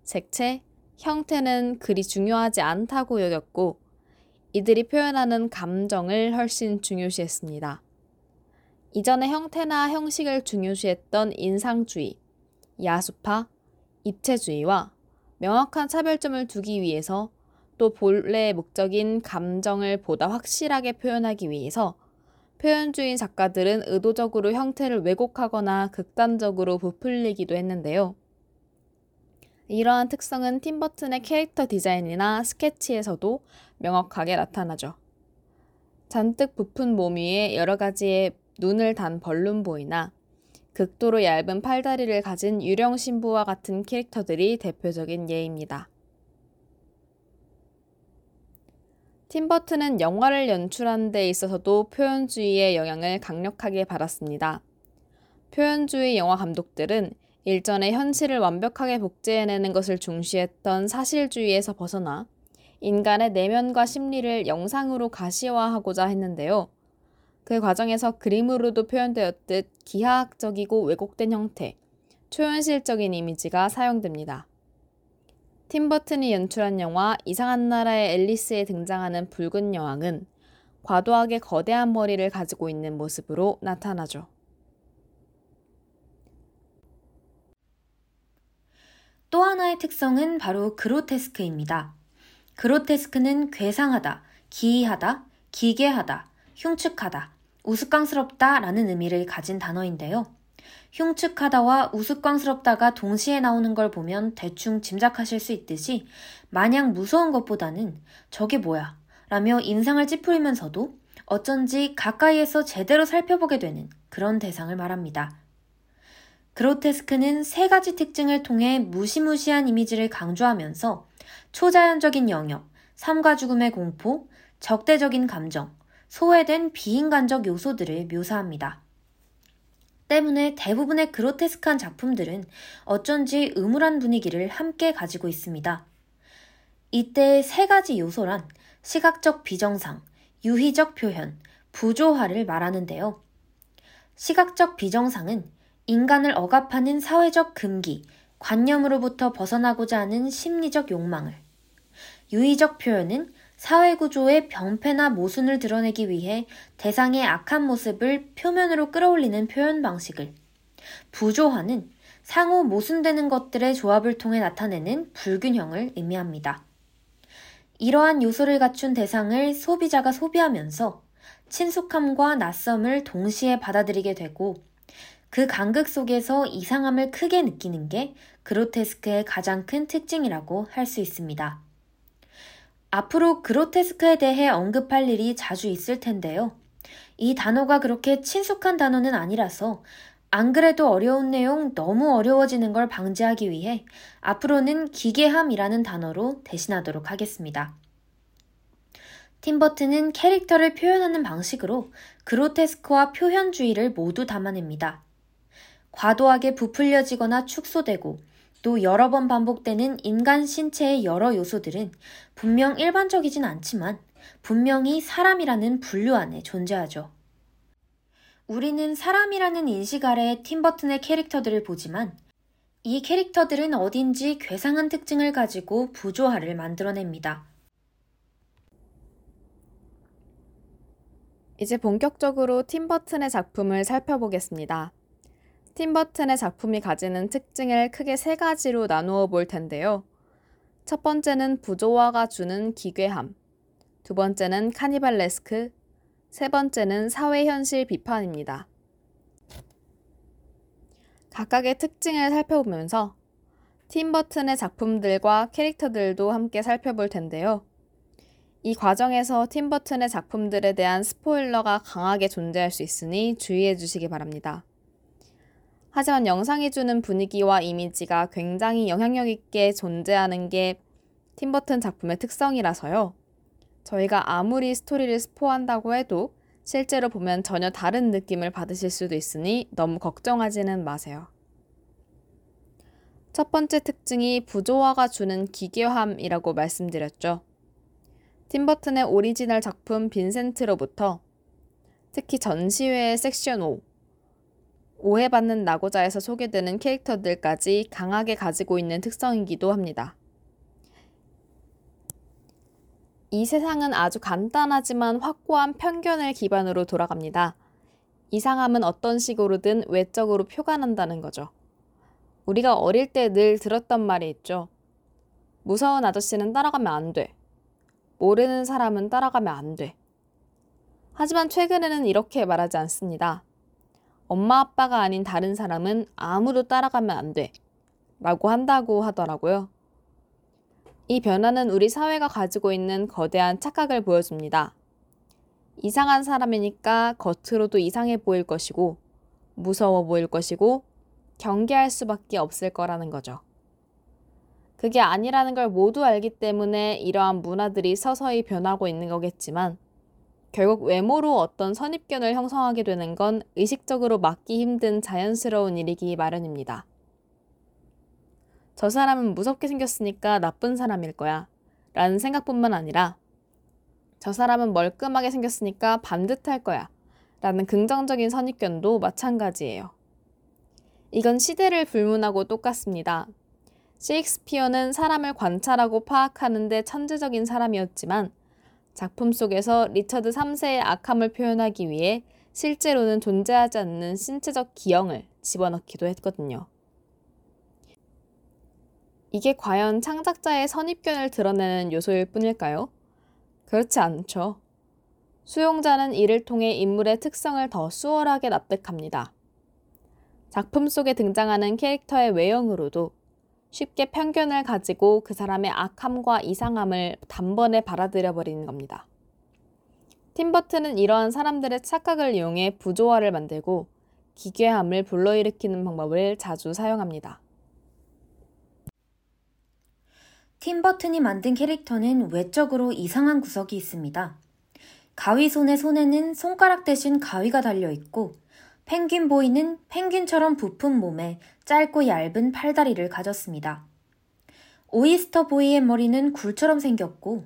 색채, 형태는 그리 중요하지 않다고 여겼고 이들이 표현하는 감정을 훨씬 중요시했습니다. 이전에 형태나 형식을 중요시했던 인상주의, 야수파, 입체주의와 명확한 차별점을 두기 위해서 또 본래의 목적인 감정을 보다 확실하게 표현하기 위해서 표현주의 작가들은 의도적으로 형태를 왜곡하거나 극단적으로 부풀리기도 했는데요. 이러한 특성은 팀버튼의 캐릭터 디자인이나 스케치에서도 명확하게 나타나죠. 잔뜩 부푼 몸 위에 여러 가지의 눈을 단 벌룬보이나 극도로 얇은 팔다리를 가진 유령 신부와 같은 캐릭터들이 대표적인 예입니다. 팀버튼은 영화를 연출하는 데 있어서도 표현주의의 영향을 강력하게 받았습니다. 표현주의 영화 감독들은 일전에 현실을 완벽하게 복제해내는 것을 중시했던 사실주의에서 벗어나 인간의 내면과 심리를 영상으로 가시화하고자 했는데요. 그 과정에서 그림으로도 표현되었듯 기하학적이고 왜곡된 형태, 초현실적인 이미지가 사용됩니다. 팀버튼이 연출한 영화 이상한 나라의 앨리스에 등장하는 붉은 여왕은 과도하게 거대한 머리를 가지고 있는 모습으로 나타나죠. 또 하나의 특성은 바로 그로테스크입니다. 그로테스크는 괴상하다, 기이하다, 기괴하다, 흉측하다, 우스꽝스럽다 라는 의미를 가진 단어인데요. 흉측하다와 우스꽝스럽다가 동시에 나오는 걸 보면 대충 짐작하실 수 있듯이 마냥 무서운 것보다는 저게 뭐야 라며 인상을 찌푸리면서도 어쩐지 가까이에서 제대로 살펴보게 되는 그런 대상을 말합니다. 그로테스크는 세 가지 특징을 통해 무시무시한 이미지를 강조하면서 초자연적인 영역, 삶과 죽음의 공포, 적대적인 감정, 소외된 비인간적 요소들을 묘사합니다. 때문에 대부분의 그로테스크한 작품들은 어쩐지 음울한 분위기를 함께 가지고 있습니다. 이때 세 가지 요소란 시각적 비정상, 유희적 표현, 부조화를 말하는데요. 시각적 비정상은 인간을 억압하는 사회적 금기, 관념으로부터 벗어나고자 하는 심리적 욕망을, 유의적 표현은 사회 구조의 병폐나 모순을 드러내기 위해 대상의 악한 모습을 표면으로 끌어올리는 표현 방식을, 부조화는 상호 모순되는 것들의 조합을 통해 나타내는 불균형을 의미합니다. 이러한 요소를 갖춘 대상을 소비자가 소비하면서 친숙함과 낯섦을 동시에 받아들이게 되고 그 간극 속에서 이상함을 크게 느끼는 게 그로테스크의 가장 큰 특징이라고 할 수 있습니다. 앞으로 그로테스크에 대해 언급할 일이 자주 있을 텐데요. 이 단어가 그렇게 친숙한 단어는 아니라서 안 그래도 어려운 내용 너무 어려워지는 걸 방지하기 위해 앞으로는 기계함이라는 단어로 대신하도록 하겠습니다. 팀버튼은 캐릭터를 표현하는 방식으로 그로테스크와 표현주의를 모두 담아냅니다. 과도하게 부풀려지거나 축소되고 또 여러 번 반복되는 인간 신체의 여러 요소들은 분명 일반적이진 않지만 분명히 사람이라는 분류 안에 존재하죠. 우리는 사람이라는 인식 아래 팀버튼의 캐릭터들을 보지만 이 캐릭터들은 어딘지 괴상한 특징을 가지고 부조화를 만들어냅니다. 이제 본격적으로 팀버튼의 작품을 살펴보겠습니다. 팀버튼의 작품이 가지는 특징을 크게 세 가지로 나누어 볼 텐데요. 첫 번째는 부조화가 주는 기괴함, 두 번째는 카니발레스크, 세 번째는 사회현실 비판입니다. 각각의 특징을 살펴보면서 팀버튼의 작품들과 캐릭터들도 함께 살펴볼 텐데요. 이 과정에서 팀버튼의 작품들에 대한 스포일러가 강하게 존재할 수 있으니 주의해 주시기 바랍니다. 하지만 영상이 주는 분위기와 이미지가 굉장히 영향력 있게 존재하는 게 팀버튼 작품의 특성이라서요. 저희가 아무리 스토리를 스포한다고 해도 실제로 보면 전혀 다른 느낌을 받으실 수도 있으니 너무 걱정하지는 마세요. 첫 번째 특징이 부조화가 주는 기괴함이라고 말씀드렸죠. 팀버튼의 오리지널 작품 빈센트로부터 특히 전시회의 섹션 5, 오해받는 나고자에서 소개되는 캐릭터들까지 강하게 가지고 있는 특성이기도 합니다. 이 세상은 아주 간단하지만 확고한 편견을 기반으로 돌아갑니다. 이상함은 어떤 식으로든 외적으로 표관한다는 거죠. 우리가 어릴 때 늘 들었던 말이 있죠. 무서운 아저씨는 따라가면 안 돼. 모르는 사람은 따라가면 안 돼. 하지만 최근에는 이렇게 말하지 않습니다. 엄마 아빠가 아닌 다른 사람은 아무도 따라가면 안 돼. 라고 한다고 하더라고요. 이 변화는 우리 사회가 가지고 있는 거대한 착각을 보여줍니다. 이상한 사람이니까 겉으로도 이상해 보일 것이고, 무서워 보일 것이고, 경계할 수밖에 없을 거라는 거죠. 그게 아니라는 걸 모두 알기 때문에 이러한 문화들이 서서히 변하고 있는 거겠지만, 결국 외모로 어떤 선입견을 형성하게 되는 건 의식적으로 막기 힘든 자연스러운 일이기 마련입니다. 저 사람은 무섭게 생겼으니까 나쁜 사람일 거야. 라는 생각뿐만 아니라 저 사람은 멀끔하게 생겼으니까 반듯할 거야. 라는 긍정적인 선입견도 마찬가지예요. 이건 시대를 불문하고 똑같습니다. 셰익스피어는 사람을 관찰하고 파악하는데 천재적인 사람이었지만 작품 속에서 리처드 3세의 악함을 표현하기 위해 실제로는 존재하지 않는 신체적 기형을 집어넣기도 했거든요. 이게 과연 창작자의 선입견을 드러내는 요소일 뿐일까요? 그렇지 않죠. 수용자는 이를 통해 인물의 특성을 더 수월하게 납득합니다. 작품 속에 등장하는 캐릭터의 외형으로도 쉽게 편견을 가지고 그 사람의 악함과 이상함을 단번에 받아들여 버리는 겁니다. 팀버튼은 이러한 사람들의 착각을 이용해 부조화를 만들고 기괴함을 불러일으키는 방법을 자주 사용합니다. 팀버튼이 만든 캐릭터는 외적으로 이상한 구석이 있습니다. 가위손의 손에는 손가락 대신 가위가 달려 있고 펭귄 보이는 펭귄처럼 부푼 몸에 짧고 얇은 팔다리를 가졌습니다. 오이스터 보이의 머리는 굴처럼 생겼고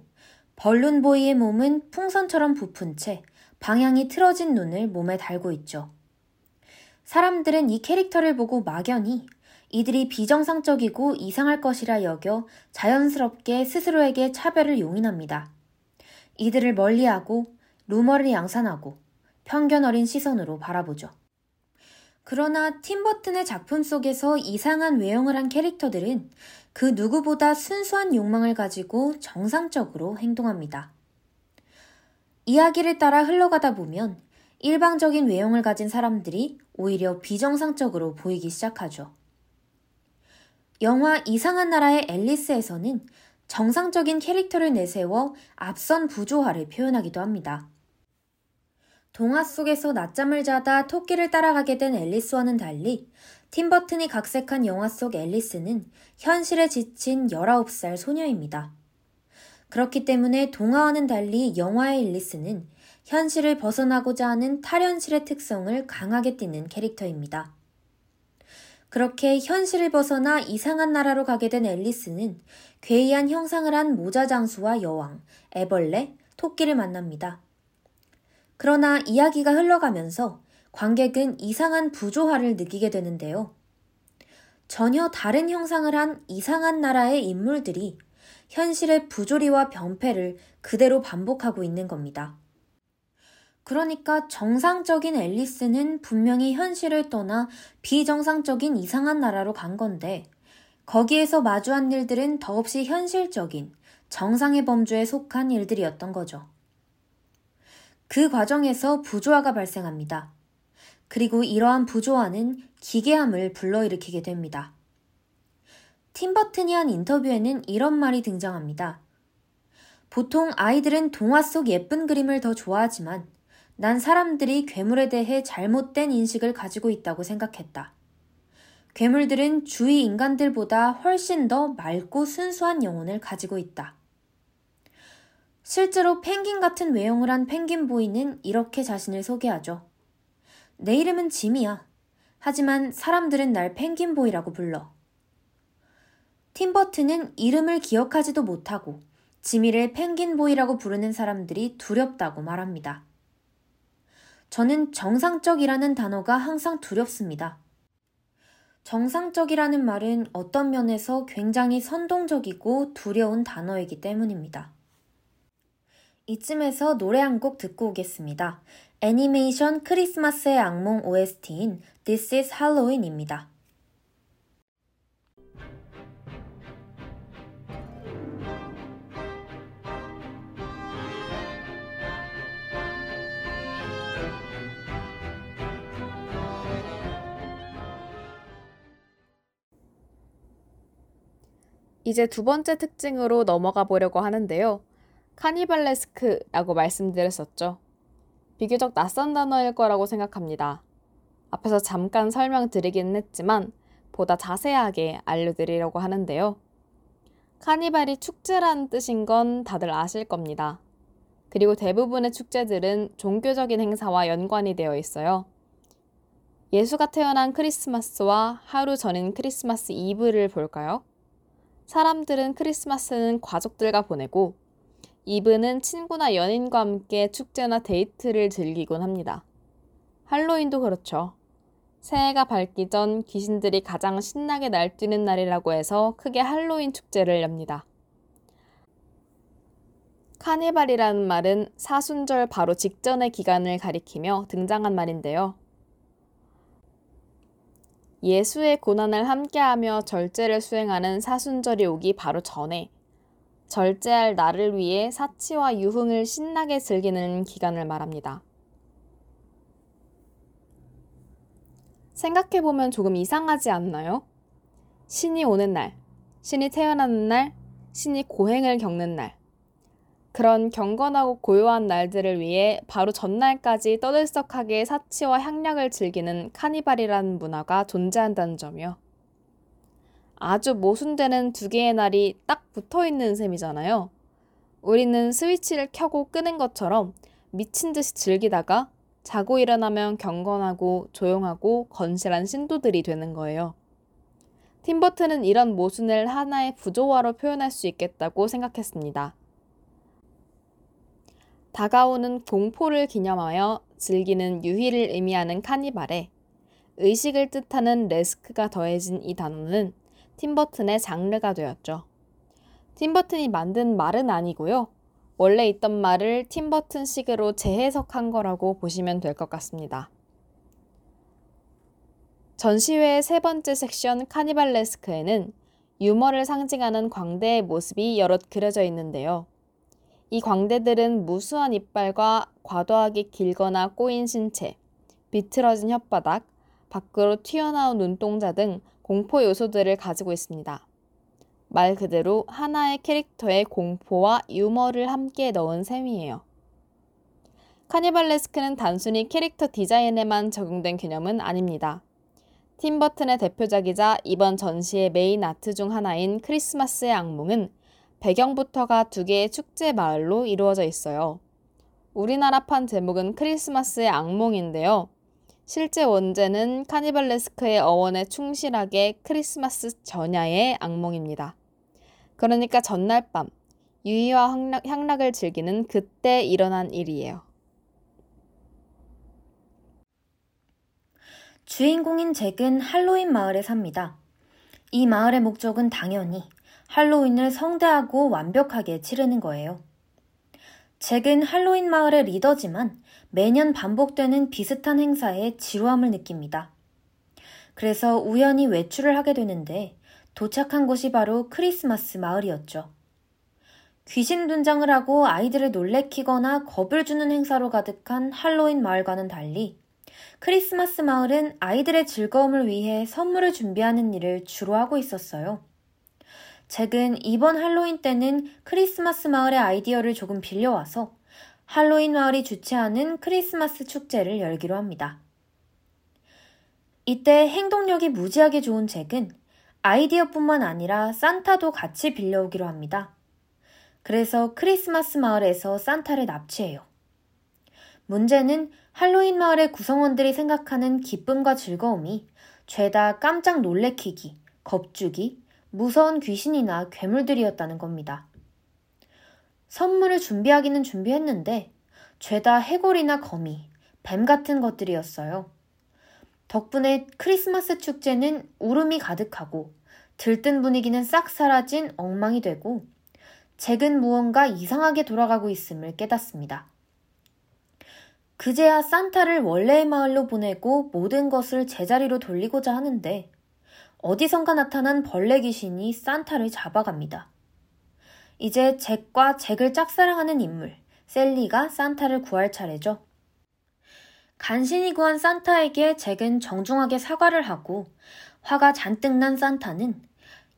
벌룬 보이의 몸은 풍선처럼 부푼 채 방향이 틀어진 눈을 몸에 달고 있죠. 사람들은 이 캐릭터를 보고 막연히 이들이 비정상적이고 이상할 것이라 여겨 자연스럽게 스스로에게 차별을 용인합니다. 이들을 멀리하고 루머를 양산하고 편견 어린 시선으로 바라보죠. 그러나 팀버튼의 작품 속에서 이상한 외형을 한 캐릭터들은 그 누구보다 순수한 욕망을 가지고 정상적으로 행동합니다. 이야기를 따라 흘러가다 보면 일방적인 외형을 가진 사람들이 오히려 비정상적으로 보이기 시작하죠. 영화 이상한 나라의 앨리스에서는 정상적인 캐릭터를 내세워 앞선 부조화를 표현하기도 합니다. 동화 속에서 낮잠을 자다 토끼를 따라가게 된 앨리스와는 달리 팀버튼이 각색한 영화 속 앨리스는 현실에 지친 19살 소녀입니다. 그렇기 때문에 동화와는 달리 영화의 앨리스는 현실을 벗어나고자 하는 탈현실의 특성을 강하게 띠는 캐릭터입니다. 그렇게 현실을 벗어나 이상한 나라로 가게 된 앨리스는 괴이한 형상을 한 모자 장수와 여왕, 애벌레, 토끼를 만납니다. 그러나 이야기가 흘러가면서 관객은 이상한 부조화를 느끼게 되는데요. 전혀 다른 형상을 한 이상한 나라의 인물들이 현실의 부조리와 병폐를 그대로 반복하고 있는 겁니다. 그러니까 정상적인 앨리스는 분명히 현실을 떠나 비정상적인 이상한 나라로 간 건데 거기에서 마주한 일들은 더없이 현실적인 정상의 범주에 속한 일들이었던 거죠. 그 과정에서 부조화가 발생합니다. 그리고 이러한 부조화는 기괴함을 불러일으키게 됩니다. 팀버튼이 한 인터뷰에는 이런 말이 등장합니다. 보통 아이들은 동화 속 예쁜 그림을 더 좋아하지만 난 사람들이 괴물에 대해 잘못된 인식을 가지고 있다고 생각했다. 괴물들은 주위 인간들보다 훨씬 더 맑고 순수한 영혼을 가지고 있다. 실제로 펭귄 같은 외형을 한 펭귄 보이는 이렇게 자신을 소개하죠. 내 이름은 짐이야. 하지만 사람들은 날 펭귄 보이라고 불러. 팀버튼은 이름을 기억하지도 못하고 지미를 펭귄 보이라고 부르는 사람들이 두렵다고 말합니다. 저는 정상적이라는 단어가 항상 두렵습니다. 정상적이라는 말은 어떤 면에서 굉장히 선동적이고 두려운 단어이기 때문입니다. 이쯤에서 노래 한 곡 듣고 오겠습니다. 애니메이션 크리스마스의 악몽 OST인 This is Halloween입니다. 이제 두 번째 특징으로 넘어가 보려고 하는데요. 카니발레스크라고 말씀드렸었죠. 비교적 낯선 단어일 거라고 생각합니다. 앞에서 잠깐 설명드리기는 했지만 보다 자세하게 알려드리려고 하는데요. 카니발이 축제란 뜻인 건 다들 아실 겁니다. 그리고 대부분의 축제들은 종교적인 행사와 연관이 되어 있어요. 예수가 태어난 크리스마스와 하루 전인 크리스마스 이브를 볼까요? 사람들은 크리스마스는 가족들과 보내고 이브는 친구나 연인과 함께 축제나 데이트를 즐기곤 합니다. 할로윈도 그렇죠. 새해가 밝기 전 귀신들이 가장 신나게 날뛰는 날이라고 해서 크게 할로윈 축제를 엽니다. 카니발이라는 말은 사순절 바로 직전의 기간을 가리키며 등장한 말인데요. 예수의 고난을 함께하며 절제를 수행하는 사순절이 오기 바로 전에 절제할 나를 위해 사치와 유흥을 신나게 즐기는 기간을 말합니다. 생각해보면 조금 이상하지 않나요? 신이 오는 날, 신이 태어나는 날, 신이 고행을 겪는 날. 그런 경건하고 고요한 날들을 위해 바로 전날까지 떠들썩하게 사치와 향락을 즐기는 카니발이라는 문화가 존재한다는 점이요. 아주 모순되는 두 개의 날이 딱 붙어 있는 셈이잖아요. 우리는 스위치를 켜고 끄는 것처럼 미친 듯이 즐기다가 자고 일어나면 경건하고 조용하고 건실한 신도들이 되는 거예요. 팀버튼은 이런 모순을 하나의 부조화로 표현할 수 있겠다고 생각했습니다. 다가오는 공포를 기념하여 즐기는 유희를 의미하는 카니발에 의식을 뜻하는 레스크가 더해진 이 단어는 팀버튼의 장르가 되었죠. 팀버튼이 만든 말은 아니고요. 원래 있던 말을 팀버튼식으로 재해석한 거라고 보시면 될 것 같습니다. 전시회의 세 번째 섹션 카니발레스크에는 유머를 상징하는 광대의 모습이 여럿 그려져 있는데요. 이 광대들은 무수한 이빨과 과도하게 길거나 꼬인 신체, 비틀어진 혓바닥, 밖으로 튀어나온 눈동자 등 공포 요소들을 가지고 있습니다. 말 그대로 하나의 캐릭터에 공포와 유머를 함께 넣은 셈이에요. carnivalesque는 단순히 캐릭터 디자인에만 적용된 개념은 아닙니다. 팀 버튼의 대표작이자 이번 전시의 메인 아트 중 하나인 크리스마스의 악몽은 배경부터가 두 개의 축제 마을로 이루어져 있어요. 우리나라판 제목은 크리스마스의 악몽인데요. 실제 원제는 카니발레스크의 어원에 충실하게 크리스마스 전야의 악몽입니다. 그러니까 전날 밤 유희와 향락, 향락을 즐기는 그때 일어난 일이에요. 주인공인 잭은 할로윈 마을에 삽니다. 이 마을의 목적은 당연히 할로윈을 성대하고 완벽하게 치르는 거예요. 잭은 할로윈 마을의 리더지만 매년 반복되는 비슷한 행사에 지루함을 느낍니다. 그래서 우연히 외출을 하게 되는데 도착한 곳이 바로 크리스마스 마을이었죠. 귀신 분장을 하고 아이들을 놀래키거나 겁을 주는 행사로 가득한 할로윈 마을과는 달리 크리스마스 마을은 아이들의 즐거움을 위해 선물을 준비하는 일을 주로 하고 있었어요. 잭은 이번 할로윈 때는 크리스마스 마을의 아이디어를 조금 빌려와서 할로윈 마을이 주최하는 크리스마스 축제를 열기로 합니다. 이때 행동력이 무지하게 좋은 잭은 아이디어뿐만 아니라 산타도 같이 빌려오기로 합니다. 그래서 크리스마스 마을에서 산타를 납치해요. 문제는 할로윈 마을의 구성원들이 생각하는 기쁨과 즐거움이 죄다 깜짝 놀래키기, 겁주기, 무서운 귀신이나 괴물들이었다는 겁니다. 선물을 준비하기는 준비했는데 죄다 해골이나 거미, 뱀 같은 것들이었어요. 덕분에 크리스마스 축제는 울음이 가득하고 들뜬 분위기는 싹 사라진 엉망이 되고 잭은 무언가 이상하게 돌아가고 있음을 깨닫습니다. 그제야 산타를 원래의 마을로 보내고 모든 것을 제자리로 돌리고자 하는데 어디선가 나타난 벌레 귀신이 산타를 잡아갑니다. 이제 잭과 잭을 짝사랑하는 인물, 셀리가 산타를 구할 차례죠. 간신히 구한 산타에게 잭은 정중하게 사과를 하고 화가 잔뜩 난 산타는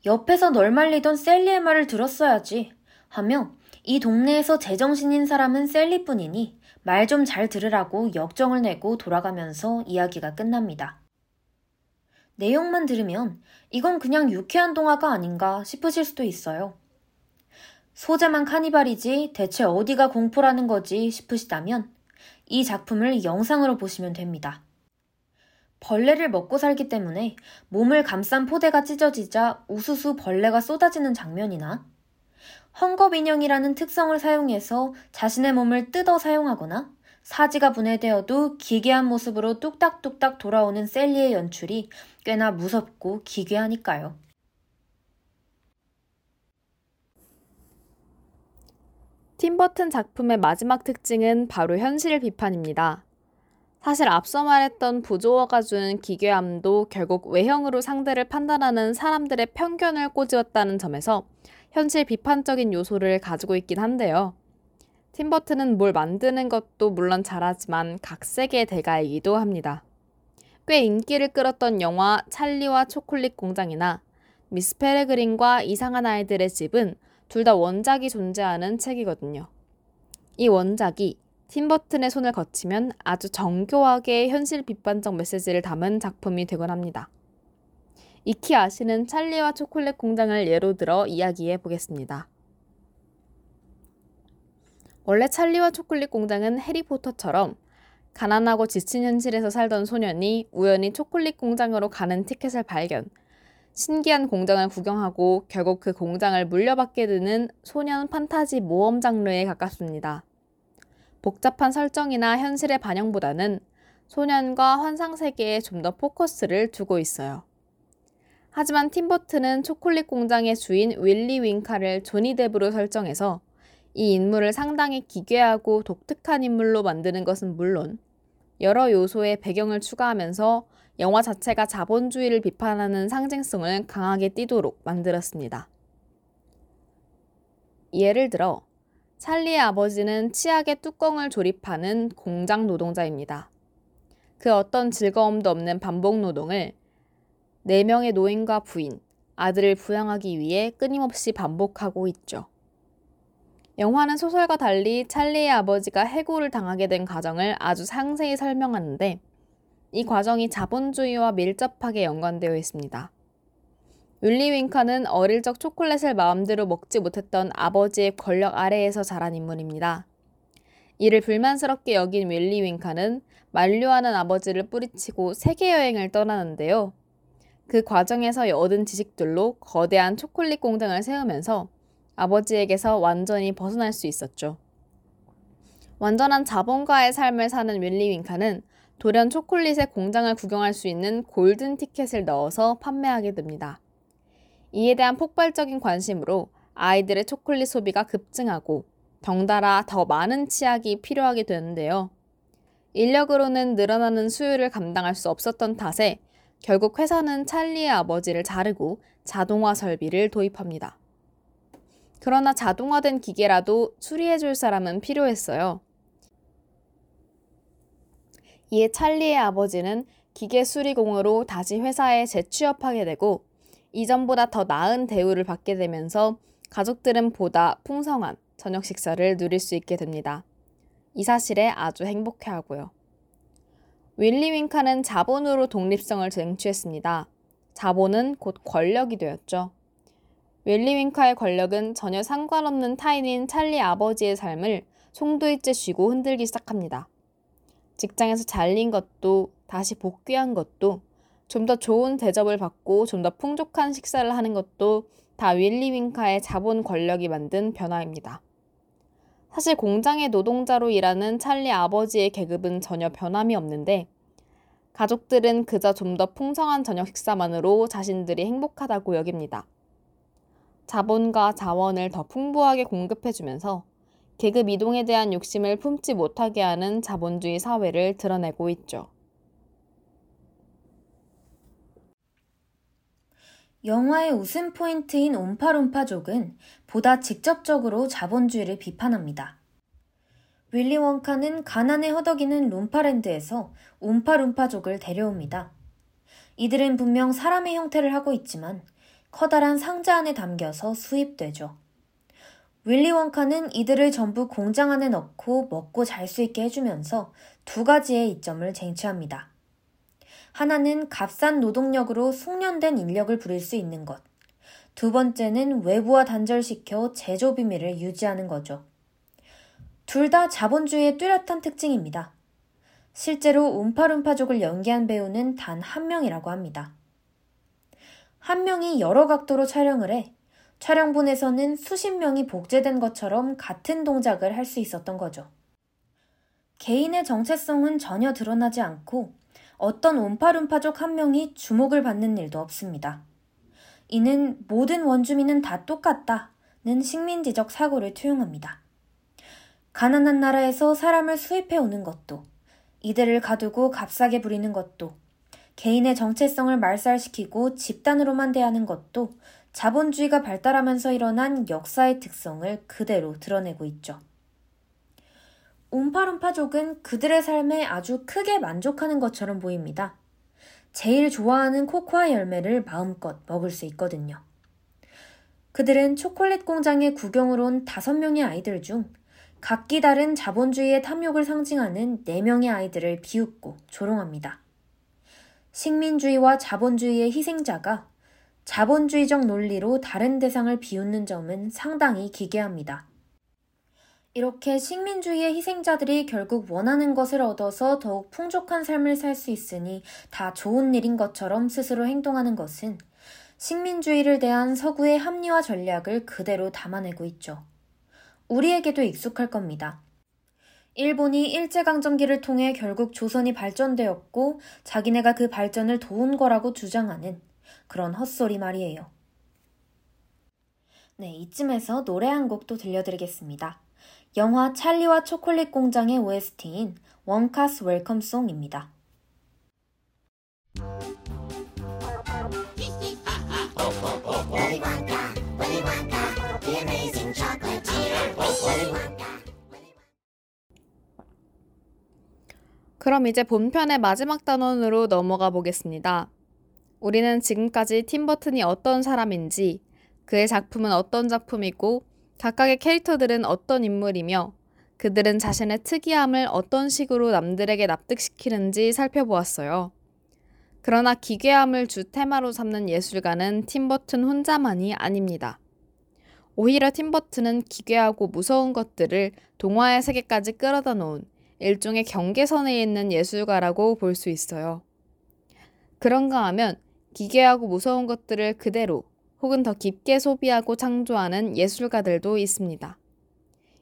옆에서 널 말리던 셀리의 말을 들었어야지 하며 이 동네에서 제정신인 사람은 셀리뿐이니 말 좀 잘 들으라고 역정을 내고 돌아가면서 이야기가 끝납니다. 내용만 들으면 이건 그냥 유쾌한 동화가 아닌가 싶으실 수도 있어요. 소재만 카니발이지 대체 어디가 공포라는 거지 싶으시다면 이 작품을 영상으로 보시면 됩니다. 벌레를 먹고 살기 때문에 몸을 감싼 포대가 찢어지자 우수수 벌레가 쏟아지는 장면이나 헝겊 인형이라는 특성을 사용해서 자신의 몸을 뜯어 사용하거나 사지가 분해되어도 기괴한 모습으로 뚝딱뚝딱 돌아오는 셀리의 연출이 꽤나 무섭고 기괴하니까요. 팀버튼 작품의 마지막 특징은 바로 현실 비판입니다. 사실 앞서 말했던 부조어가 주는 기괴함도 결국 외형으로 상대를 판단하는 사람들의 편견을 꼬집었다는 점에서 현실 비판적인 요소를 가지고 있긴 한데요. 팀버튼은 뭘 만드는 것도 물론 잘하지만 각색의 대가이기도 합니다. 꽤 인기를 끌었던 영화 찰리와 초콜릿 공장이나 미스 페레그린과 이상한 아이들의 집은 둘 다 원작이 존재하는 책이거든요. 이 원작이 팀버튼의 손을 거치면 아주 정교하게 현실 비판적 메시지를 담은 작품이 되곤 합니다. 익히 아시는 찰리와 초콜릿 공장을 예로 들어 이야기해 보겠습니다. 원래 찰리와 초콜릿 공장은 해리포터처럼 가난하고 지친 현실에서 살던 소년이 우연히 초콜릿 공장으로 가는 티켓을 발견, 신기한 공장을 구경하고 결국 그 공장을 물려받게 되는 소년 판타지 모험 장르에 가깝습니다. 복잡한 설정이나 현실의 반영보다는 소년과 환상 세계에 좀 더 포커스를 두고 있어요. 하지만 팀버튼은 초콜릿 공장의 주인 윌리 윙카를 조니 뎁으로 설정해서 이 인물을 상당히 기괴하고 독특한 인물로 만드는 것은 물론 여러 요소의 배경을 추가하면서 영화 자체가 자본주의를 비판하는 상징성을 강하게 띠도록 만들었습니다. 예를 들어 찰리의 아버지는 치약의 뚜껑을 조립하는 공장 노동자입니다. 그 어떤 즐거움도 없는 반복 노동을 4명의 노인과 부인, 아들을 부양하기 위해 끊임없이 반복하고 있죠. 영화는 소설과 달리 찰리의 아버지가 해고를 당하게 된 과정을 아주 상세히 설명하는데 이 과정이 자본주의와 밀접하게 연관되어 있습니다. 윌리 윙카는 어릴 적 초콜릿을 마음대로 먹지 못했던 아버지의 권력 아래에서 자란 인물입니다. 이를 불만스럽게 여긴 윌리 윙카는 만류하는 아버지를 뿌리치고 세계 여행을 떠나는데요. 그 과정에서 얻은 지식들로 거대한 초콜릿 공장을 세우면서 아버지에게서 완전히 벗어날 수 있었죠. 완전한 자본가의 삶을 사는 윌리 윙카는 돌연 초콜릿의 공장을 구경할 수 있는 골든 티켓을 넣어서 판매하게 됩니다. 이에 대한 폭발적인 관심으로 아이들의 초콜릿 소비가 급증하고 덩달아 더 많은 치약이 필요하게 되는데요. 인력으로는 늘어나는 수요를 감당할 수 없었던 탓에 결국 회사는 찰리의 아버지를 자르고 자동화 설비를 도입합니다. 그러나 자동화된 기계라도 수리해줄 사람은 필요했어요. 이에 찰리의 아버지는 기계 수리공으로 다시 회사에 재취업하게 되고 이전보다 더 나은 대우를 받게 되면서 가족들은 보다 풍성한 저녁 식사를 누릴 수 있게 됩니다. 이 사실에 아주 행복해하고요. 윌리 윙카는 자본으로 독립성을 쟁취했습니다. 자본은 곧 권력이 되었죠. 윌리 윙카의 권력은 전혀 상관없는 타인인 찰리 아버지의 삶을 송두리째 쥐고 흔들기 시작합니다. 직장에서 잘린 것도 다시 복귀한 것도 좀 더 좋은 대접을 받고 좀 더 풍족한 식사를 하는 것도 다 윌리 윙카의 자본 권력이 만든 변화입니다. 사실 공장의 노동자로 일하는 찰리 아버지의 계급은 전혀 변함이 없는데 가족들은 그저 좀 더 풍성한 저녁 식사만으로 자신들이 행복하다고 여깁니다. 자본과 자원을 더 풍부하게 공급해주면서 계급 이동에 대한 욕심을 품지 못하게 하는 자본주의 사회를 드러내고 있죠. 영화의 웃음 포인트인 옴파룸파족은 보다 직접적으로 자본주의를 비판합니다. 윌리 원카는 가난에 허덕이는 룸파랜드에서 옴파룸파족을 데려옵니다. 이들은 분명 사람의 형태를 하고 있지만 커다란 상자 안에 담겨서 수입되죠. 윌리 원카는 이들을 전부 공장 안에 넣고 먹고 잘 수 있게 해주면서 두 가지의 이점을 쟁취합니다. 하나는 값싼 노동력으로 숙련된 인력을 부릴 수 있는 것. 두 번째는 외부와 단절시켜 제조 비밀을 유지하는 거죠. 둘 다 자본주의의 뚜렷한 특징입니다. 실제로 움파룸파족을 연기한 배우는 단 한 명이라고 합니다. 한 명이 여러 각도로 촬영을 해 촬영분에서는 수십 명이 복제된 것처럼 같은 동작을 할 수 있었던 거죠. 개인의 정체성은 전혀 드러나지 않고 어떤 옴파룸파족 한 명이 주목을 받는 일도 없습니다. 이는 모든 원주민은 다 똑같다는 식민지적 사고를 투영합니다. 가난한 나라에서 사람을 수입해 오는 것도, 이들을 가두고 값싸게 부리는 것도, 개인의 정체성을 말살시키고 집단으로만 대하는 것도 자본주의가 발달하면서 일어난 역사의 특성을 그대로 드러내고 있죠. 옴파룸파족은 그들의 삶에 아주 크게 만족하는 것처럼 보입니다. 제일 좋아하는 코코아 열매를 마음껏 먹을 수 있거든요. 그들은 초콜릿 공장에 구경을 온 다섯 명의 아이들 중 각기 다른 자본주의의 탐욕을 상징하는 네 명의 아이들을 비웃고 조롱합니다. 식민주의와 자본주의의 희생자가 자본주의적 논리로 다른 대상을 비웃는 점은 상당히 기괴합니다. 이렇게 식민주의의 희생자들이 결국 원하는 것을 얻어서 더욱 풍족한 삶을 살 수 있으니 다 좋은 일인 것처럼 스스로 행동하는 것은 식민주의를 대한 서구의 합리화 전략을 그대로 담아내고 있죠. 우리에게도 익숙할 겁니다. 일본이 일제강점기를 통해 결국 조선이 발전되었고 자기네가 그 발전을 도운 거라고 주장하는 그런 헛소리 말이에요. 네, 이쯤에서 노래 한 곡도 들려드리겠습니다. 영화 찰리와 초콜릿 공장의 OST인 원카스 웰컴송입니다. 그럼 이제 본편의 마지막 단원으로 넘어가 보겠습니다. 우리는 지금까지 팀 버튼이 어떤 사람인지, 그의 작품은 어떤 작품이고, 각각의 캐릭터들은 어떤 인물이며, 그들은 자신의 특이함을 어떤 식으로 남들에게 납득시키는지 살펴보았어요. 그러나 기괴함을 주 테마로 삼는 예술가는 팀버튼 혼자만이 아닙니다. 오히려 팀버튼은 기괴하고 무서운 것들을 동화의 세계까지 끌어다 놓은 일종의 경계선에 있는 예술가라고 볼 수 있어요. 그런가 하면 기괴하고 무서운 것들을 그대로 혹은 더 깊게 소비하고 창조하는 예술가들도 있습니다.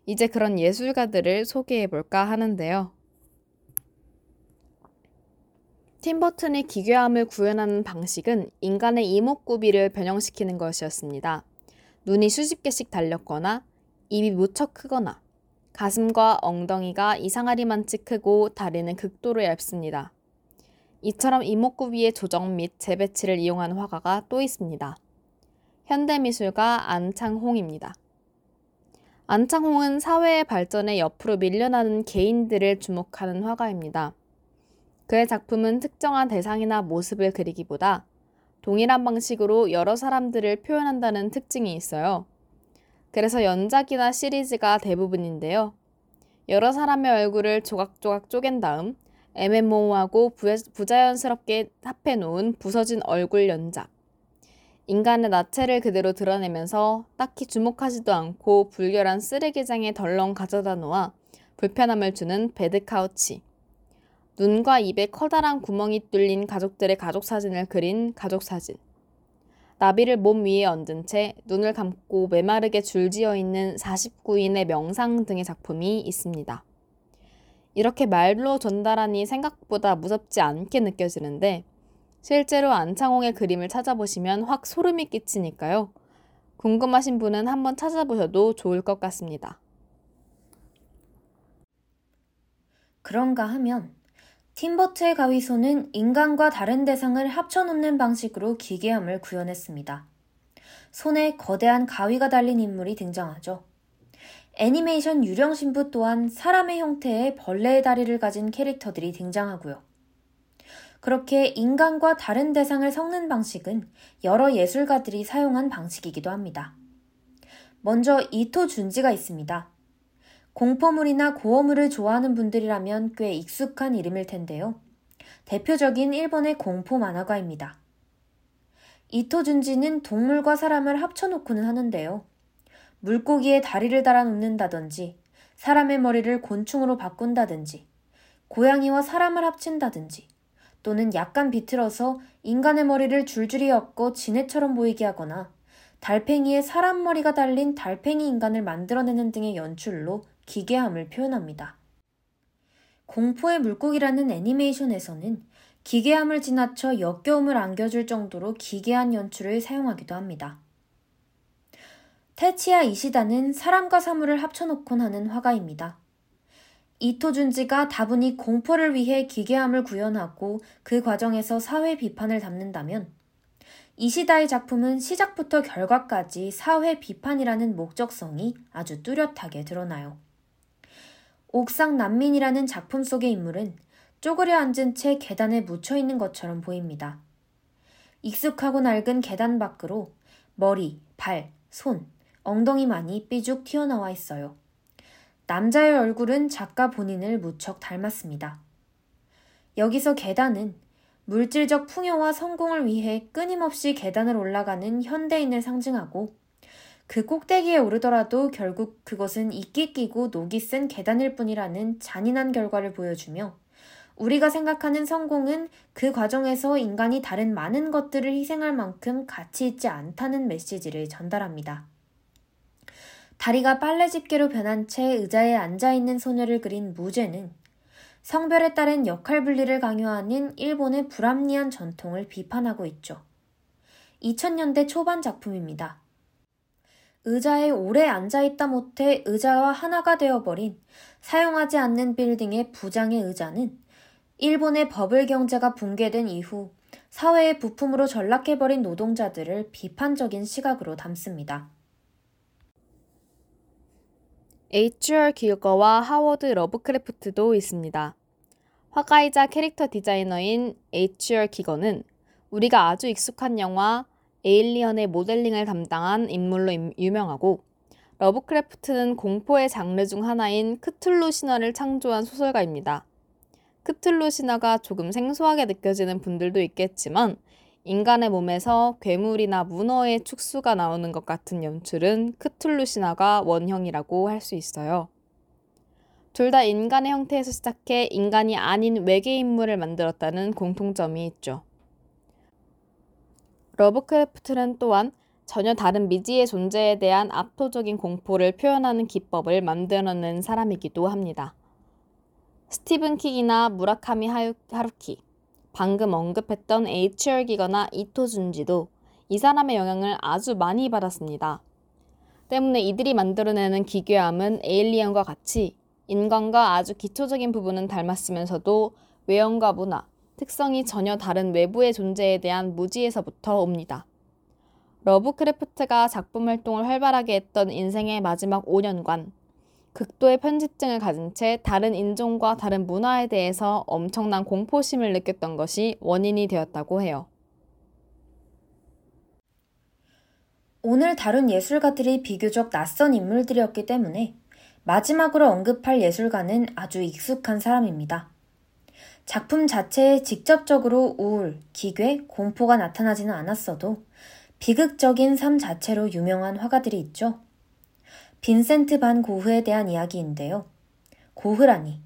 이제 그런 예술가들을 소개해 볼까 하는데요. 팀버튼이 기괴함을 구현하는 방식은 인간의 이목구비를 변형시키는 것이었습니다. 눈이 수십 개씩 달렸거나 입이 무척 크거나 가슴과 엉덩이가 이상하리만치 크고 다리는 극도로 얇습니다. 이처럼 이목구비의 조정 및 재배치를 이용한 화가가 또 있습니다. 현대미술가 안창홍입니다. 안창홍은 사회의 발전에 옆으로 밀려나는 개인들을 주목하는 화가입니다. 그의 작품은 특정한 대상이나 모습을 그리기보다 동일한 방식으로 여러 사람들을 표현한다는 특징이 있어요. 그래서 연작이나 시리즈가 대부분인데요. 여러 사람의 얼굴을 조각조각 쪼갠 다음 애매모호하고 부자연스럽게 합해 놓은 부서진 얼굴 연작. 인간의 나체를 그대로 드러내면서 딱히 주목하지도 않고 불결한 쓰레기장에 덜렁 가져다 놓아 불편함을 주는 배드카우치. 눈과 입에 커다란 구멍이 뚫린 가족들의 가족 사진을 그린 가족 사진. 나비를 몸 위에 얹은 채 눈을 감고 메마르게 줄지어 있는 49인의 명상 등의 작품이 있습니다. 이렇게 말로 전달하니 생각보다 무섭지 않게 느껴지는데 실제로 안창홍의 그림을 찾아보시면 확 소름이 끼치니까요. 궁금하신 분은 한번 찾아보셔도 좋을 것 같습니다. 그런가 하면 팀버트의 가위손은 인간과 다른 대상을 합쳐놓는 방식으로 기괴함을 구현했습니다. 손에 거대한 가위가 달린 인물이 등장하죠. 애니메이션 유령 신부 또한 사람의 형태의 벌레의 다리를 가진 캐릭터들이 등장하고요. 그렇게 인간과 다른 대상을 섞는 방식은 여러 예술가들이 사용한 방식이기도 합니다. 먼저 이토 준지가 있습니다. 공포물이나 고어물을 좋아하는 분들이라면 꽤 익숙한 이름일 텐데요. 대표적인 일본의 공포 만화가입니다. 이토 준지는 동물과 사람을 합쳐놓고는 하는데요. 물고기에 다리를 달아 놓는다든지, 사람의 머리를 곤충으로 바꾼다든지, 고양이와 사람을 합친다든지, 또는 약간 비틀어서 인간의 머리를 줄줄이 엮어 지네처럼 보이게 하거나, 달팽이에 사람 머리가 달린 달팽이 인간을 만들어내는 등의 연출로 기괴함을 표현합니다. 공포의 물고기라는 애니메이션에서는 기괴함을 지나쳐 역겨움을 안겨줄 정도로 기괴한 연출을 사용하기도 합니다. 테치야 이시다는 사람과 사물을 합쳐놓곤 하는 화가입니다. 이토 준지가 다분히 공포를 위해 기괴함을 구현하고 그 과정에서 사회 비판을 담는다면 이시다의 작품은 시작부터 결과까지 사회 비판이라는 목적성이 아주 뚜렷하게 드러나요. 옥상 난민이라는 작품 속의 인물은 쪼그려 앉은 채 계단에 묻혀 있는 것처럼 보입니다. 익숙하고 낡은 계단 밖으로 머리, 발, 손, 엉덩이만이 삐죽 튀어나와 있어요. 남자의 얼굴은 작가 본인을 무척 닮았습니다. 여기서 계단은 물질적 풍요와 성공을 위해 끊임없이 계단을 올라가는 현대인을 상징하고 그 꼭대기에 오르더라도 결국 그것은 이끼 끼고 녹이 쓴 계단일 뿐이라는 잔인한 결과를 보여주며 우리가 생각하는 성공은 그 과정에서 인간이 다른 많은 것들을 희생할 만큼 가치 있지 않다는 메시지를 전달합니다. 다리가 빨래 집게로 변한 채 의자에 앉아 있는 소녀를 그린 무죄는 성별에 따른 역할 분리를 강요하는 일본의 불합리한 전통을 비판하고 있죠. 2000년대 초반 작품입니다. 의자에 오래 앉아있다 못해 의자와 하나가 되어버린 사용하지 않는 빌딩의 부장의 의자는 일본의 버블 경제가 붕괴된 이후 사회의 부품으로 전락해버린 노동자들을 비판적인 시각으로 담습니다. H.R. 기거와 하워드 러브크래프트도 있습니다. 화가이자 캐릭터 디자이너인 H.R. 기거는 우리가 아주 익숙한 영화 에일리언의 모델링을 담당한 인물로 유명하고 러브크래프트는 공포의 장르 중 하나인 크툴루 신화를 창조한 소설가입니다. 크툴루 신화가 조금 생소하게 느껴지는 분들도 있겠지만 인간의 몸에서 괴물이나 문어의 촉수가 나오는 것 같은 연출은 크툴루 신화가 원형이라고 할 수 있어요. 둘 다 인간의 형태에서 시작해 인간이 아닌 외계 인물을 만들었다는 공통점이 있죠. 러브크래프트는 또한 전혀 다른 미지의 존재에 대한 압도적인 공포를 표현하는 기법을 만들어낸 사람이기도 합니다. 스티븐 킹이나 무라카미 하루키, 방금 언급했던 H.R. 기거나 이토 준지도 이 사람의 영향을 아주 많이 받았습니다. 때문에 이들이 만들어내는 기괴함은 에일리언과 같이 인간과 아주 기초적인 부분은 닮았으면서도 외형과 문화, 특성이 전혀 다른 외부의 존재에 대한 무지에서부터 옵니다. 러브크래프트가 작품 활동을 활발하게 했던 인생의 마지막 5년간, 극도의 편집증을 가진 채 다른 인종과 다른 문화에 대해서 엄청난 공포심을 느꼈던 것이 원인이 되었다고 해요. 오늘 다룬 예술가들이 비교적 낯선 인물들이었기 때문에 마지막으로 언급할 예술가는 아주 익숙한 사람입니다. 작품 자체에 직접적으로 우울, 기괴, 공포가 나타나지는 않았어도 비극적인 삶 자체로 유명한 화가들이 있죠. 빈센트 반 고흐에 대한 이야기인데요. 고흐라니.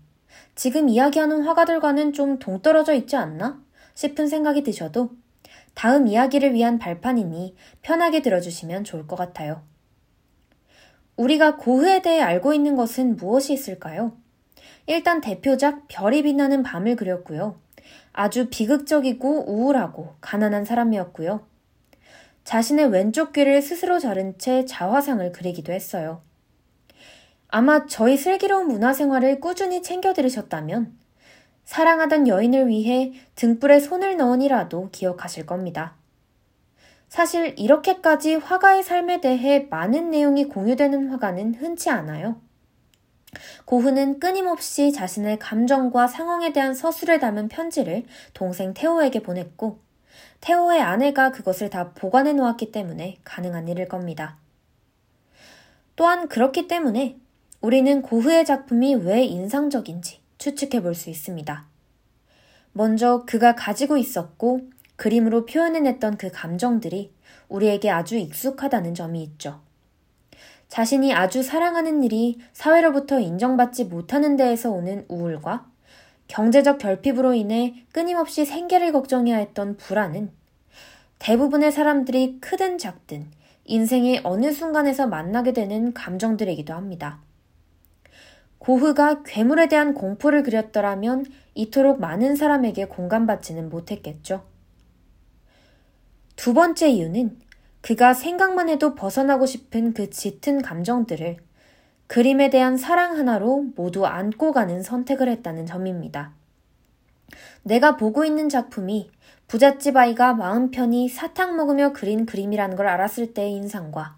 지금 이야기하는 화가들과는 좀 동떨어져 있지 않나? 싶은 생각이 드셔도 다음 이야기를 위한 발판이니 편하게 들어주시면 좋을 것 같아요. 우리가 고흐에 대해 알고 있는 것은 무엇이 있을까요? 일단 대표작 별이 빛나는 밤을 그렸고요. 아주 비극적이고 우울하고 가난한 사람이었고요. 자신의 왼쪽 귀를 스스로 자른 채 자화상을 그리기도 했어요. 아마 저희 슬기로운 문화생활을 꾸준히 챙겨 들으셨다면 사랑하던 여인을 위해 등불에 손을 넣으니라도 기억하실 겁니다. 사실 이렇게까지 화가의 삶에 대해 많은 내용이 공유되는 화가는 흔치 않아요. 고흐는 끊임없이 자신의 감정과 상황에 대한 서술을 담은 편지를 동생 테오에게 보냈고, 테오의 아내가 그것을 다 보관해 놓았기 때문에 가능한 일일 겁니다. 또한 그렇기 때문에 우리는 고흐의 작품이 왜 인상적인지 추측해 볼 수 있습니다. 먼저 그가 가지고 있었고 그림으로 표현해냈던 그 감정들이 우리에게 아주 익숙하다는 점이 있죠. 자신이 아주 사랑하는 일이 사회로부터 인정받지 못하는 데에서 오는 우울과 경제적 결핍으로 인해 끊임없이 생계를 걱정해야 했던 불안은 대부분의 사람들이 크든 작든 인생의 어느 순간에서 만나게 되는 감정들이기도 합니다. 고흐가 괴물에 대한 공포를 그렸더라면 이토록 많은 사람에게 공감받지는 못했겠죠. 두 번째 이유는 그가 생각만 해도 벗어나고 싶은 그 짙은 감정들을 그림에 대한 사랑 하나로 모두 안고 가는 선택을 했다는 점입니다. 내가 보고 있는 작품이 부잣집 아이가 마음 편히 사탕 먹으며 그린 그림이라는 걸 알았을 때의 인상과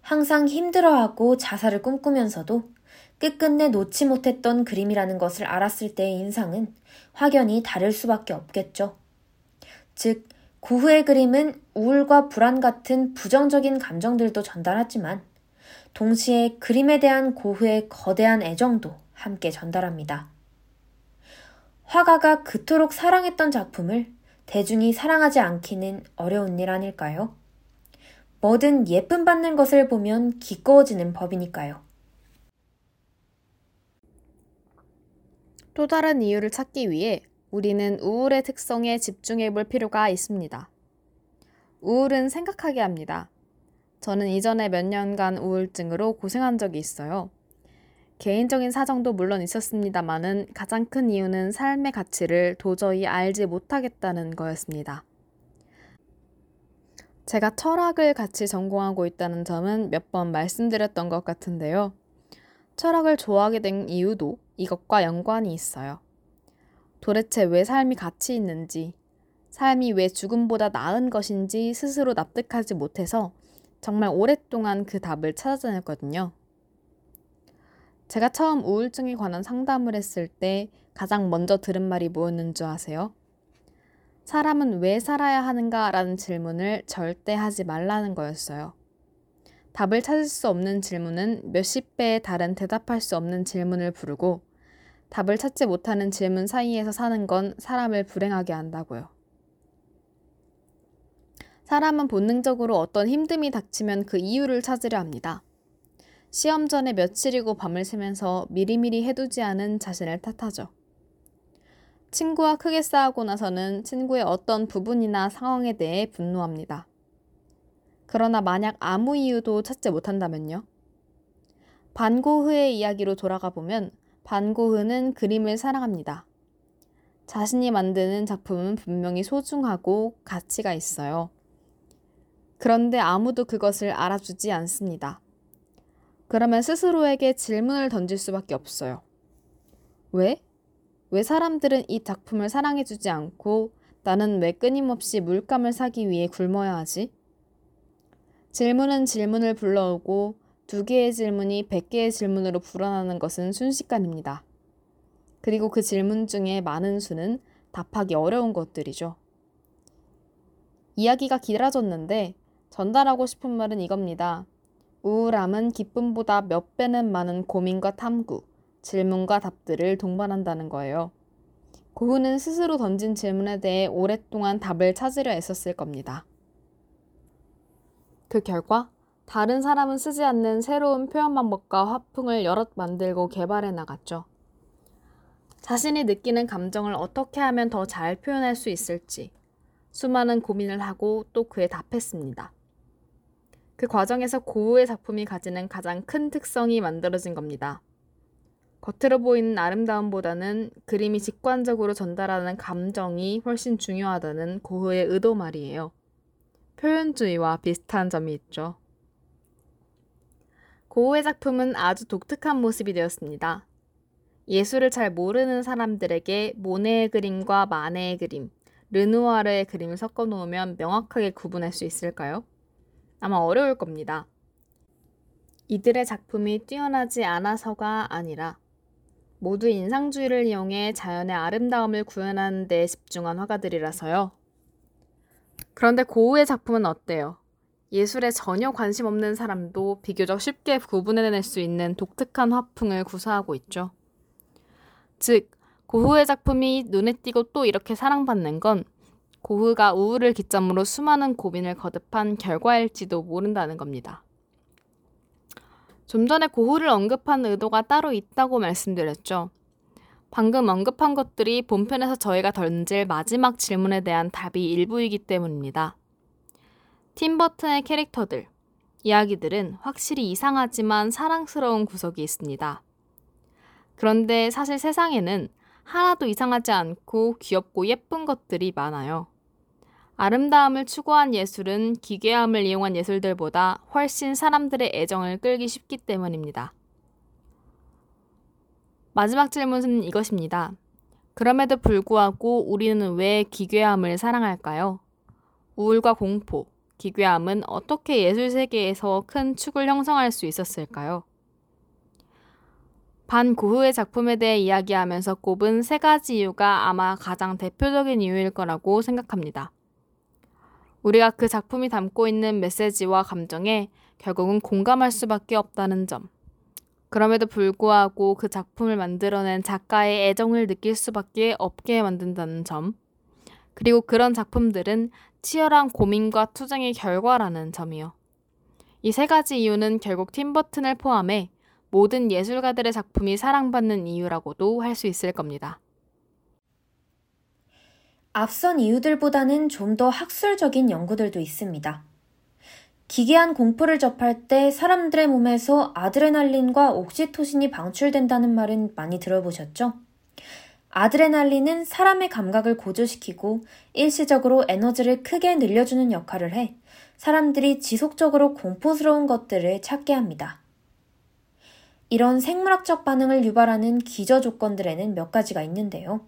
항상 힘들어하고 자살을 꿈꾸면서도 끝끝내 놓지 못했던 그림이라는 것을 알았을 때의 인상은 확연히 다를 수밖에 없겠죠. 즉, 고흐의 그림은 우울과 불안 같은 부정적인 감정들도 전달하지만 동시에 그림에 대한 고흐의 거대한 애정도 함께 전달합니다. 화가가 그토록 사랑했던 작품을 대중이 사랑하지 않기는 어려운 일 아닐까요? 뭐든 예쁨 받는 것을 보면 기꺼워지는 법이니까요. 또 다른 이유를 찾기 위해 우리는 우울의 특성에 집중해 볼 필요가 있습니다. 우울은 생각하게 합니다. 저는 이전에 몇 년간 우울증으로 고생한 적이 있어요. 개인적인 사정도 물론 있었습니다만은 가장 큰 이유는 삶의 가치를 도저히 알지 못하겠다는 거였습니다. 제가 철학을 같이 전공하고 있다는 점은 몇 번 말씀드렸던 것 같은데요. 철학을 좋아하게 된 이유도 이것과 연관이 있어요. 도대체 왜 삶이 가치 있는지, 삶이 왜 죽음보다 나은 것인지 스스로 납득하지 못해서 정말 오랫동안 그 답을 찾아다녔거든요. 제가 처음 우울증에 관한 상담을 했을 때 가장 먼저 들은 말이 뭐였는 줄 아세요? 사람은 왜 살아야 하는가? 라는 질문을 절대 하지 말라는 거였어요. 답을 찾을 수 없는 질문은 몇십 배의 다른 대답할 수 없는 질문을 부르고 답을 찾지 못하는 질문 사이에서 사는 건 사람을 불행하게 한다고요. 사람은 본능적으로 어떤 힘듦이 닥치면 그 이유를 찾으려 합니다. 시험 전에 며칠이고 밤을 새면서 미리미리 해두지 않은 자신을 탓하죠. 친구와 크게 싸우고 나서는 친구의 어떤 부분이나 상황에 대해 분노합니다. 그러나 만약 아무 이유도 찾지 못한다면요? 반고흐의 이야기로 돌아가 보면 반고흐는 그림을 사랑합니다. 자신이 만드는 작품은 분명히 소중하고 가치가 있어요. 그런데 아무도 그것을 알아주지 않습니다. 그러면 스스로에게 질문을 던질 수밖에 없어요. 왜? 왜 사람들은 이 작품을 사랑해주지 않고 나는 왜 끊임없이 물감을 사기 위해 굶어야 하지? 질문은 질문을 불러오고 두 개의 질문이 백 개의 질문으로 불어나는 것은 순식간입니다. 그리고 그 질문 중에 많은 수는 답하기 어려운 것들이죠. 이야기가 길어졌는데 전달하고 싶은 말은 이겁니다. 우울함은 기쁨보다 몇 배는 많은 고민과 탐구, 질문과 답들을 동반한다는 거예요. 고흐는 스스로 던진 질문에 대해 오랫동안 답을 찾으려 애썼을 겁니다. 그 결과 다른 사람은 쓰지 않는 새로운 표현 방법과 화풍을 여럿 만들고 개발해 나갔죠. 자신이 느끼는 감정을 어떻게 하면 더 잘 표현할 수 있을지 수많은 고민을 하고 또 그에 답했습니다. 그 과정에서 고우의 작품이 가지는 가장 큰 특성이 만들어진 겁니다. 겉으로 보이는 아름다움보다는 그림이 직관적으로 전달하는 감정이 훨씬 중요하다는 고흐의 의도 말이에요. 표현주의와 비슷한 점이 있죠. 고흐의 작품은 아주 독특한 모습이 되었습니다. 예술을 잘 모르는 사람들에게 모네의 그림과 마네의 그림, 르누아르의 그림을 섞어 놓으면 명확하게 구분할 수 있을까요? 아마 어려울 겁니다. 이들의 작품이 뛰어나지 않아서가 아니라 모두 인상주의를 이용해 자연의 아름다움을 구현하는 데 집중한 화가들이라서요. 그런데 고우의 작품은 어때요? 예술에 전혀 관심 없는 사람도 비교적 쉽게 구분해낼 수 있는 독특한 화풍을 구사하고 있죠. 즉, 고흐의 작품이 눈에 띄고 또 이렇게 사랑받는 건 고흐가 우울을 기점으로 수많은 고민을 거듭한 결과일지도 모른다는 겁니다. 좀 전에 고흐를 언급한 의도가 따로 있다고 말씀드렸죠. 방금 언급한 것들이 본편에서 저희가 던질 마지막 질문에 대한 답이 일부이기 때문입니다. 팀 버튼의 캐릭터들, 이야기들은 확실히 이상하지만 사랑스러운 구석이 있습니다. 그런데 사실 세상에는 하나도 이상하지 않고 귀엽고 예쁜 것들이 많아요. 아름다움을 추구한 예술은 기괴함을 이용한 예술들보다 훨씬 사람들의 애정을 끌기 쉽기 때문입니다. 마지막 질문은 이것입니다. 그럼에도 불구하고 우리는 왜 기괴함을 사랑할까요? 우울과 공포, 기괴함은 어떻게 예술 세계에서 큰 축을 형성할 수 있었을까요? 반 고흐의 작품에 대해 이야기하면서 꼽은 세 가지 이유가 아마 가장 대표적인 이유일 거라고 생각합니다. 우리가 그 작품이 담고 있는 메시지와 감정에 결국은 공감할 수밖에 없다는 점. 그럼에도 불구하고 그 작품을 만들어낸 작가의 애정을 느낄 수밖에 없게 만든다는 점. 그리고 그런 작품들은 치열한 고민과 투쟁의 결과라는 점이요. 이 세 가지 이유는 결국 팀버튼을 포함해 모든 예술가들의 작품이 사랑받는 이유라고도 할 수 있을 겁니다. 앞선 이유들보다는 좀 더 학술적인 연구들도 있습니다. 기괴한 공포를 접할 때 사람들의 몸에서 아드레날린과 옥시토신이 방출된다는 말은 많이 들어보셨죠? 아드레날린은 사람의 감각을 고조시키고 일시적으로 에너지를 크게 늘려주는 역할을 해 사람들이 지속적으로 공포스러운 것들을 찾게 합니다. 이런 생물학적 반응을 유발하는 기저 조건들에는 몇 가지가 있는데요.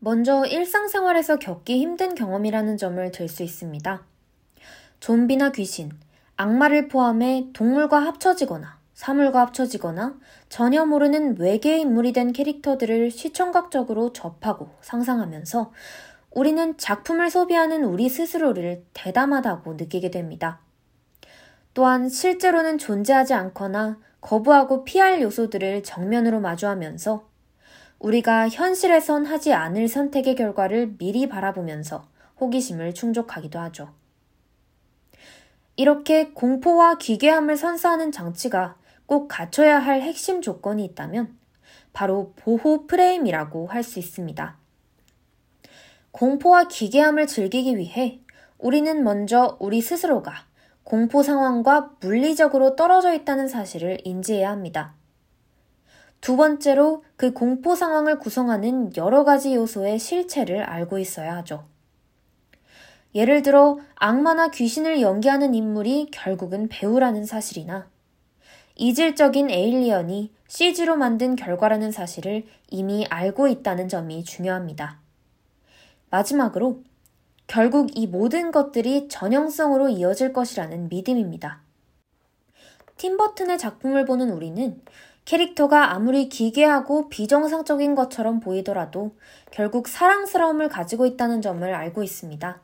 먼저 일상생활에서 겪기 힘든 경험이라는 점을 들 수 있습니다. 좀비나 귀신, 악마를 포함해 동물과 합쳐지거나 사물과 합쳐지거나 전혀 모르는 외계 인물이 된 캐릭터들을 시청각적으로 접하고 상상하면서 우리는 작품을 소비하는 우리 스스로를 대담하다고 느끼게 됩니다. 또한 실제로는 존재하지 않거나 거부하고 피할 요소들을 정면으로 마주하면서 우리가 현실에선 하지 않을 선택의 결과를 미리 바라보면서 호기심을 충족하기도 하죠. 이렇게 공포와 기괴함을 선사하는 장치가 꼭 갖춰야 할 핵심 조건이 있다면 바로 보호 프레임이라고 할 수 있습니다. 공포와 기괴함을 즐기기 위해 우리는 먼저 우리 스스로가 공포 상황과 물리적으로 떨어져 있다는 사실을 인지해야 합니다. 두 번째로 그 공포 상황을 구성하는 여러 가지 요소의 실체를 알고 있어야 하죠. 예를 들어 악마나 귀신을 연기하는 인물이 결국은 배우라는 사실이나 이질적인 에일리언이 CG로 만든 결과라는 사실을 이미 알고 있다는 점이 중요합니다. 마지막으로 결국 이 모든 것들이 전형성으로 이어질 것이라는 믿음입니다. 팀버튼의 작품을 보는 우리는 캐릭터가 아무리 기괴하고 비정상적인 것처럼 보이더라도 결국 사랑스러움을 가지고 있다는 점을 알고 있습니다.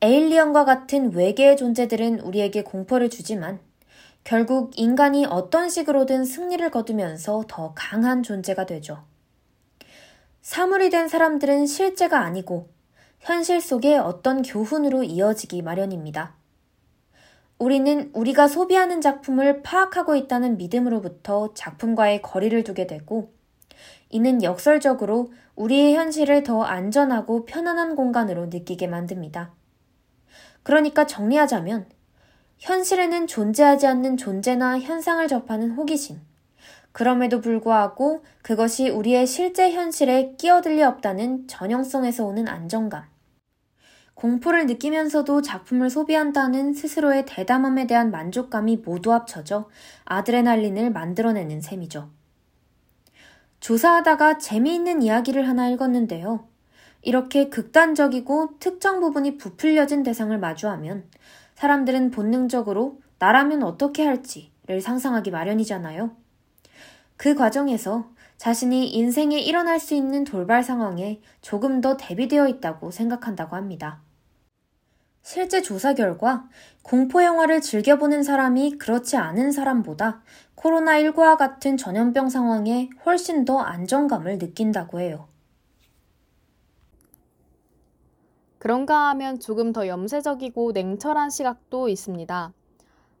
에일리언과 같은 외계의 존재들은 우리에게 공포를 주지만 결국 인간이 어떤 식으로든 승리를 거두면서 더 강한 존재가 되죠. 사물이 된 사람들은 실제가 아니고 현실 속의 어떤 교훈으로 이어지기 마련입니다. 우리는 우리가 소비하는 작품을 파악하고 있다는 믿음으로부터 작품과의 거리를 두게 되고, 이는 역설적으로 우리의 현실을 더 안전하고 편안한 공간으로 느끼게 만듭니다. 그러니까 정리하자면, 현실에는 존재하지 않는 존재나 현상을 접하는 호기심, 그럼에도 불구하고 그것이 우리의 실제 현실에 끼어들 리 없다는 전형성에서 오는 안정감, 공포를 느끼면서도 작품을 소비한다는 스스로의 대담함에 대한 만족감이 모두 합쳐져 아드레날린을 만들어내는 셈이죠. 조사하다가 재미있는 이야기를 하나 읽었는데요. 이렇게 극단적이고 특정 부분이 부풀려진 대상을 마주하면 사람들은 본능적으로 나라면 어떻게 할지를 상상하기 마련이잖아요. 그 과정에서 자신이 인생에 일어날 수 있는 돌발 상황에 조금 더 대비되어 있다고 생각한다고 합니다. 실제 조사 결과 공포 영화를 즐겨보는 사람이 그렇지 않은 사람보다 코로나19와 같은 전염병 상황에 훨씬 더 안정감을 느낀다고 해요. 그런가 하면 조금 더 염세적이고 냉철한 시각도 있습니다.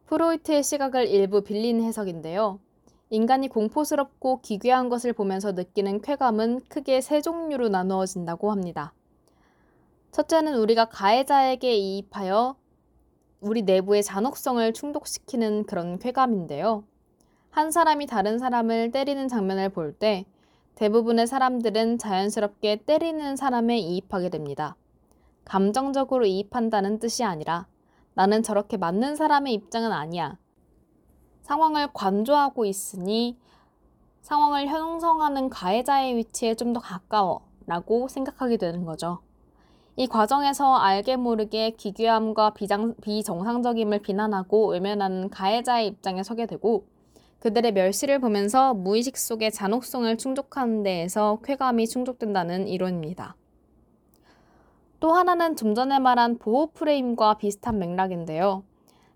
프로이트의 시각을 일부 빌린 해석인데요. 인간이 공포스럽고 기괴한 것을 보면서 느끼는 쾌감은 크게 세 종류로 나누어진다고 합니다. 첫째는 우리가 가해자에게 이입하여 우리 내부의 잔혹성을 충족시키는 그런 쾌감인데요. 한 사람이 다른 사람을 때리는 장면을 볼 때 대부분의 사람들은 자연스럽게 때리는 사람에 이입하게 됩니다. 감정적으로 이입한다는 뜻이 아니라 나는 저렇게 맞는 사람의 입장은 아니야. 상황을 관조하고 있으니 상황을 형성하는 가해자의 위치에 좀 더 가까워 라고 생각하게 되는 거죠. 이 과정에서 알게 모르게 기괴함과 비장, 비정상적임을 비난하고 외면하는 가해자의 입장에 서게 되고 그들의 멸시를 보면서 무의식 속의 잔혹성을 충족하는 데에서 쾌감이 충족된다는 이론입니다. 또 하나는 좀 전에 말한 보호 프레임과 비슷한 맥락인데요.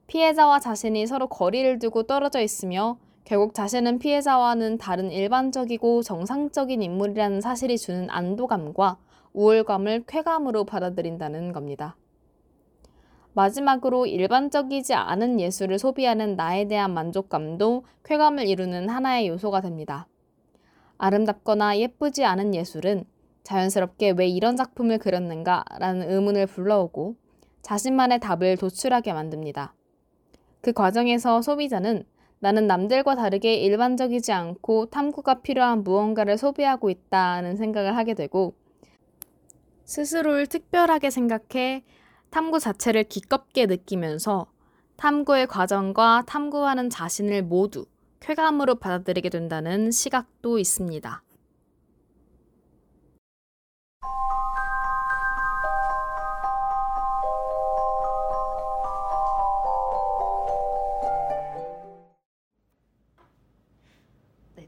피해자와 자신이 서로 거리를 두고 떨어져 있으며 결국 자신은 피해자와는 다른 일반적이고 정상적인 인물이라는 사실이 주는 안도감과 우월감을 쾌감으로 받아들인다는 겁니다. 마지막으로 일반적이지 않은 예술을 소비하는 나에 대한 만족감도 쾌감을 이루는 하나의 요소가 됩니다. 아름답거나 예쁘지 않은 예술은 자연스럽게 왜 이런 작품을 그렸는가 라는 의문을 불러오고 자신만의 답을 도출하게 만듭니다. 그 과정에서 소비자는 나는 남들과 다르게 일반적이지 않고 탐구가 필요한 무언가를 소비하고 있다는 생각을 하게 되고 스스로를 특별하게 생각해 탐구 자체를 기껍게 느끼면서 탐구의 과정과 탐구하는 자신을 모두 쾌감으로 받아들이게 된다는 시각도 있습니다.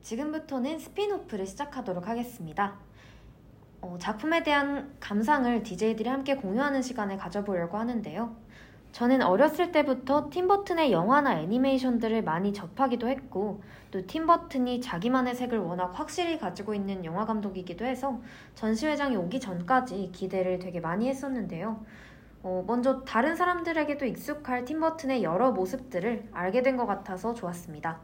지금부터는 spin-off를 시작하도록 하겠습니다. 어, 작품에 대한 감상을 DJ들이 함께 공유하는 시간을 가져보려고 하는데요. 저는 어렸을 때부터 팀버튼의 영화나 애니메이션들을 많이 접하기도 했고, 또 팀버튼이 자기만의 색을 워낙 확실히 가지고 있는 영화 감독이기도 해서 전시회장이 오기 전까지 기대를 되게 많이 했었는데요. 어, 먼저 다른 사람들에게도 익숙할 팀버튼의 여러 모습들을 알게 된 것 같아서 좋았습니다.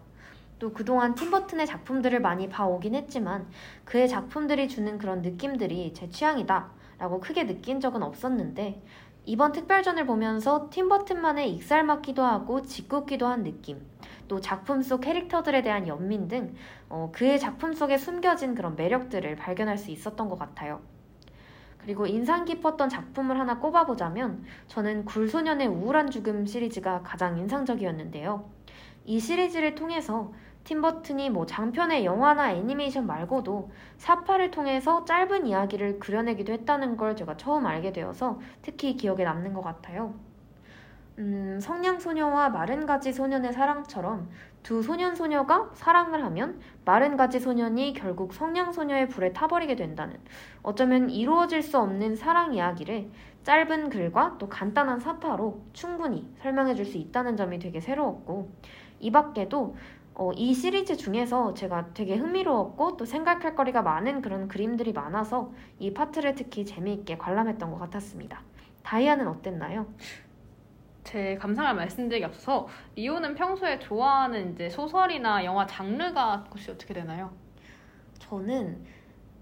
또 그동안 팀버튼의 작품들을 많이 봐오긴 했지만 그의 작품들이 주는 그런 느낌들이 제 취향이다 라고 크게 느낀 적은 없었는데 이번 특별전을 보면서 팀버튼만의 익살 맞기도 하고 짓궂기도 한 느낌 또 작품 속 캐릭터들에 대한 연민 등 어, 그의 작품 속에 숨겨진 그런 매력들을 발견할 수 있었던 것 같아요. 그리고 인상 깊었던 작품을 하나 꼽아보자면 저는 굴소년의 우울한 죽음 시리즈가 가장 인상적이었는데요. 이 시리즈를 통해서 팀버튼이 뭐 장편의 영화나 애니메이션 말고도 사파를 통해서 짧은 이야기를 그려내기도 했다는 걸 제가 처음 알게 되어서 특히 기억에 남는 것 같아요. 음, 성냥소녀와 마른가지 소년의 사랑처럼 두 소년 소녀가 사랑을 하면 마른가지 소년이 결국 성냥소녀의 불에 타버리게 된다는 어쩌면 이루어질 수 없는 사랑 이야기를 짧은 글과 또 간단한 사파로 충분히 설명해 줄 수 있다는 점이 되게 새로웠고 이 밖에도 어, 이 시리즈 중에서 제가 되게 흥미로웠고 또 생각할 거리가 많은 그런 그림들이 많아서 이 파트를 특히 재미있게 관람했던 것 같았습니다. 다이아는 어땠나요? 제 감상을 말씀드리기 앞서서 리오는 평소에 좋아하는 이제 소설이나 영화 장르가 혹시 어떻게 되나요? 저는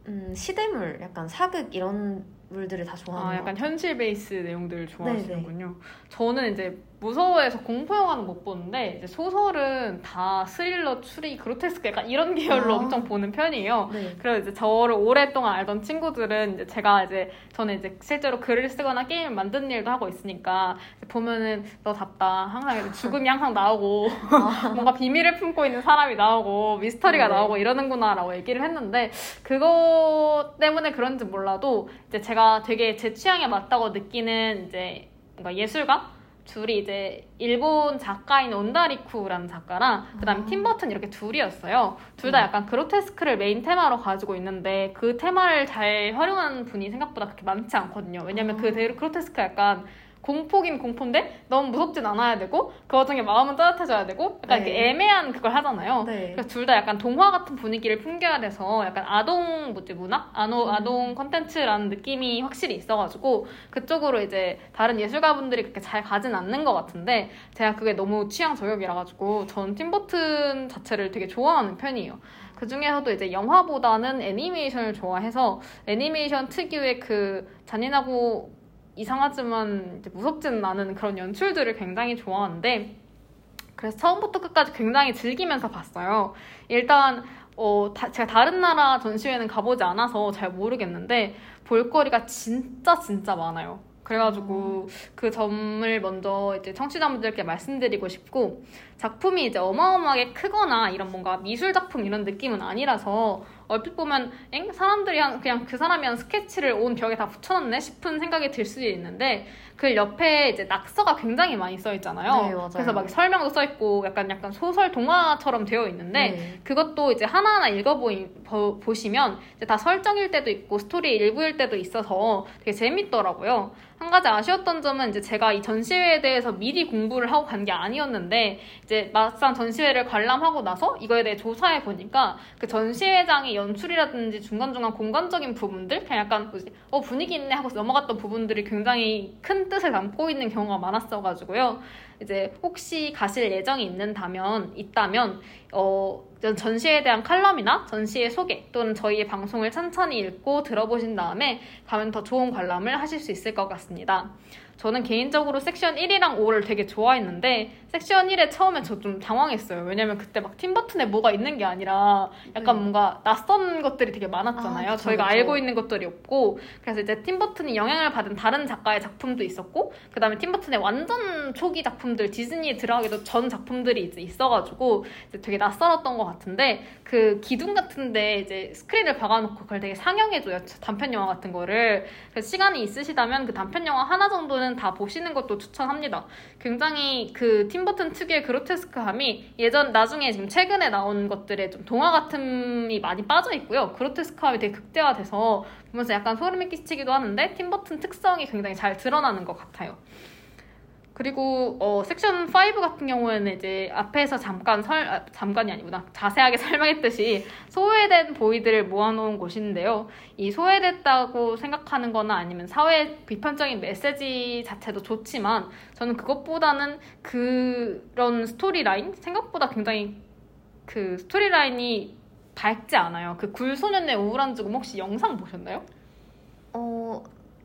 음, 시대물, 약간 사극 이런 물들을 다 좋아하는 아, 약간 현실 베이스 내용들을 좋아하시는군요. 네네. 저는 이제 무서워해서 공포 영화는 못 보는데 이제 소설은 다 스릴러, 추리, 그로테스크 약간 이런 계열로 아. 엄청 보는 편이에요. 네. 그리고 이제 저를 오랫동안 알던 친구들은 이제 제가 이제 저는 이제 실제로 글을 쓰거나 게임을 만드는 일도 하고 있으니까 보면은 너 답다 항상 죽음이 항상 나오고 뭔가 비밀을 품고 있는 사람이 나오고 미스터리가 네. 나오고 이러는구나라고 얘기를 했는데 그거 때문에 그런지 몰라도 이제 제가 되게 제 취향에 맞다고 느끼는 이제 뭔가 예술가 둘이 이제 일본 작가인 온다리쿠라는 작가랑 그다음에 아. 팀버튼 이렇게 둘이었어요. 둘다 음. 약간 그로테스크를 메인 테마로 가지고 있는데 그 테마를 잘 활용하는 분이 생각보다 그렇게 많지 않거든요. 왜냐면 아. 그 그로테스크 약간 공포긴 공포인데 너무 무섭진 않아야 되고 그 와중에 마음은 따뜻해져야 되고 약간 네. 이렇게 애매한 그걸 하잖아요. 네. 그래서 둘 다 약간 동화 같은 분위기를 풍겨야 돼서 약간 아동 뭐지 문화? 아노, 음. 아동 컨텐츠라는 느낌이 확실히 있어가지고 그쪽으로 이제 다른 예술가분들이 그렇게 잘 가진 않는 것 같은데 제가 그게 너무 취향 저격이라 가지고 전 팀버튼 자체를 되게 좋아하는 편이에요. 그 중에서도 이제 영화보다는 애니메이션을 좋아해서 애니메이션 특유의 그 잔인하고 이상하지만 무섭지는 않은 그런 연출들을 굉장히 좋아하는데 그래서 처음부터 끝까지 굉장히 즐기면서 봤어요. 일단 어, 다- 제가 다른 나라 전시회는 가보지 않아서 잘 모르겠는데 볼거리가 진짜 진짜 많아요. 그래가지고 그 점을 먼저 이제 청취자분들께 말씀드리고 싶고 작품이 이제 어마어마하게 크거나 이런 뭔가 미술 작품 이런 느낌은 아니라서 얼핏 보면 엥 사람들이 한 그냥 그 사람이 한 스케치를 온 벽에 다 붙여놨네 싶은 생각이 들 수도 있는데 그 옆에 이제 낙서가 굉장히 많이 써 있잖아요. 네, 맞아요. 그래서 막 설명도 써 있고 약간 약간 소설 동화처럼 되어 있는데 네. 그것도 이제 하나하나 읽어 보시면 이제 다 설정일 때도 있고 스토리 일부일 때도 있어서 되게 재밌더라고요. 한 가지 아쉬웠던 점은 이제 제가 이 전시회에 대해서 미리 공부를 하고 간 게 아니었는데 이제 막상 전시회를 관람하고 나서 이거에 대해 조사해 보니까 그 전시회장의 연출이라든지 중간중간 공간적인 부분들 그냥 약간 뭐지 어 분위기 있네 하고 넘어갔던 부분들이 굉장히 큰 뜻을 담고 있는 경우가 많았어가지고요. 이제 혹시 가실 예정이 있는다면 있다면 어, 전시에 대한 칼럼이나 전시의 소개 또는 저희의 방송을 천천히 읽고 들어보신 다음에 가면 더 좋은 관람을 하실 수 있을 것 같습니다. 저는 개인적으로 섹션 1이랑 5를 되게 좋아했는데 섹션 1에 처음에 저 좀 당황했어요. 왜냐면 그때 막 팀버튼에 뭐가 있는 게 아니라 약간 네. 뭔가 낯선 것들이 되게 많았잖아요. 아, 그쵸, 저희가 그쵸. 알고 있는 것들이 없고 그래서 이제 팀버튼이 영향을 받은 다른 작가의 작품도 있었고 그다음에 팀버튼의 완전 초기 작품들 디즈니에 들어가기도 전 작품들이 이제 있어가지고 이제 되게 낯설었던 것 같은데 그 기둥 같은데 이제 스크린을 박아놓고 그걸 되게 상영해줘요. 단편 영화 같은 거를. 그래서 시간이 있으시다면 그 단편 영화 하나 정도는 다 보시는 것도 추천합니다. 굉장히 그 팀 버튼 특유의 그로테스크함이 예전 나중에 지금 최근에 나온 것들에 좀 동화 같음이 많이 빠져 있고요. 그로테스크함이 되게 극대화돼서 보면서 약간 소름이 끼치기도 하는데 팀 버튼 특성이 굉장히 잘 드러나는 것 같아요. 그리고 어, 섹션 5 같은 경우에는 이제 앞에서 잠깐 설 아, 잠깐이 아니구나 자세하게 설명했듯이 소외된 보이들을 모아놓은 곳인데요. 이 소외됐다고 생각하는 거나 아니면 사회 비판적인 메시지 자체도 좋지만 저는 그것보다는 그런 스토리 라인 생각보다 굉장히 그 스토리 라인이 밝지 않아요. 그 굴소년의 우울한 죽음 혹시 영상 보셨나요? 어,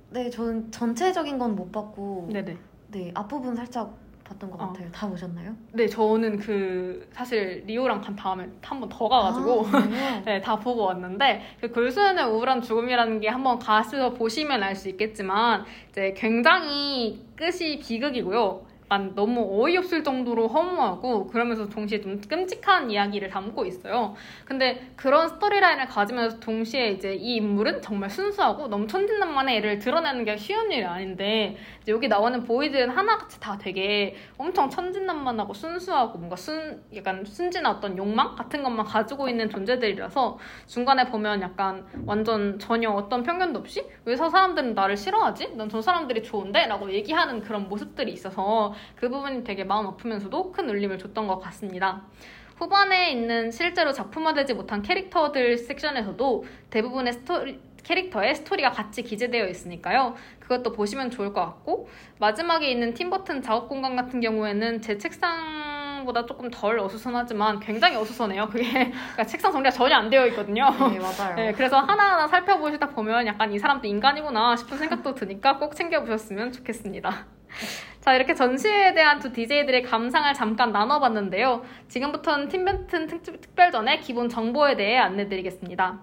네, 저는 전체적인 건 못 봤고 네네. 네, 앞부분 살짝 봤던 것 어. 같아요. 다 보셨나요? 네, 저는 그 사실 리오랑 간 다음에 한 번 더 가가지고 아, 네, 다 보고 왔는데 그 굴소년의 우울한 죽음이라는 게 한번 가서 보시면 알 수 있겠지만 이제 굉장히 끝이 비극이고요. 약간 너무 어이없을 정도로 허무하고 그러면서 동시에 좀 끔찍한 이야기를 담고 있어요. 근데 그런 스토리라인을 가지면서 동시에 이제 이 인물은 정말 순수하고 너무 천진난만의 애를 드러내는 게 쉬운 일이 아닌데 여기 나오는 보이들은 하나같이 다 되게 엄청 천진난만하고 순수하고 뭔가 순 약간 순진한 어떤 욕망 같은 것만 가지고 있는 존재들이라서 중간에 보면 약간 완전 전혀 어떤 편견도 없이 왜 저 사람들은 나를 싫어하지? 난 저 사람들이 좋은데? 라고 얘기하는 그런 모습들이 있어서 그 부분이 되게 마음 아프면서도 큰 울림을 줬던 것 같습니다. 후반에 있는 실제로 작품화되지 못한 캐릭터들 섹션에서도 대부분의 스토리, 캐릭터의 스토리가 같이 기재되어 있으니까요. 그것도 보시면 좋을 것 같고 마지막에 있는 팀 버튼 작업 공간 같은 경우에는 제 책상 보다 조금 덜 어수선하지만 굉장히 어수선해요. 그게 그러니까 책상 정리가 전혀 안 되어 있거든요. 네, 맞아요. 네, 그래서 하나하나 살펴보시다 보면 약간 이 사람도 인간이구나 싶은 생각도 드니까 꼭 챙겨보셨으면 좋겠습니다. 자, 이렇게 전시회에 대한 두 DJ들의 감상을 잠깐 나눠봤는데요. 지금부터는 팀버튼 특별전의 기본 정보에 대해 안내드리겠습니다.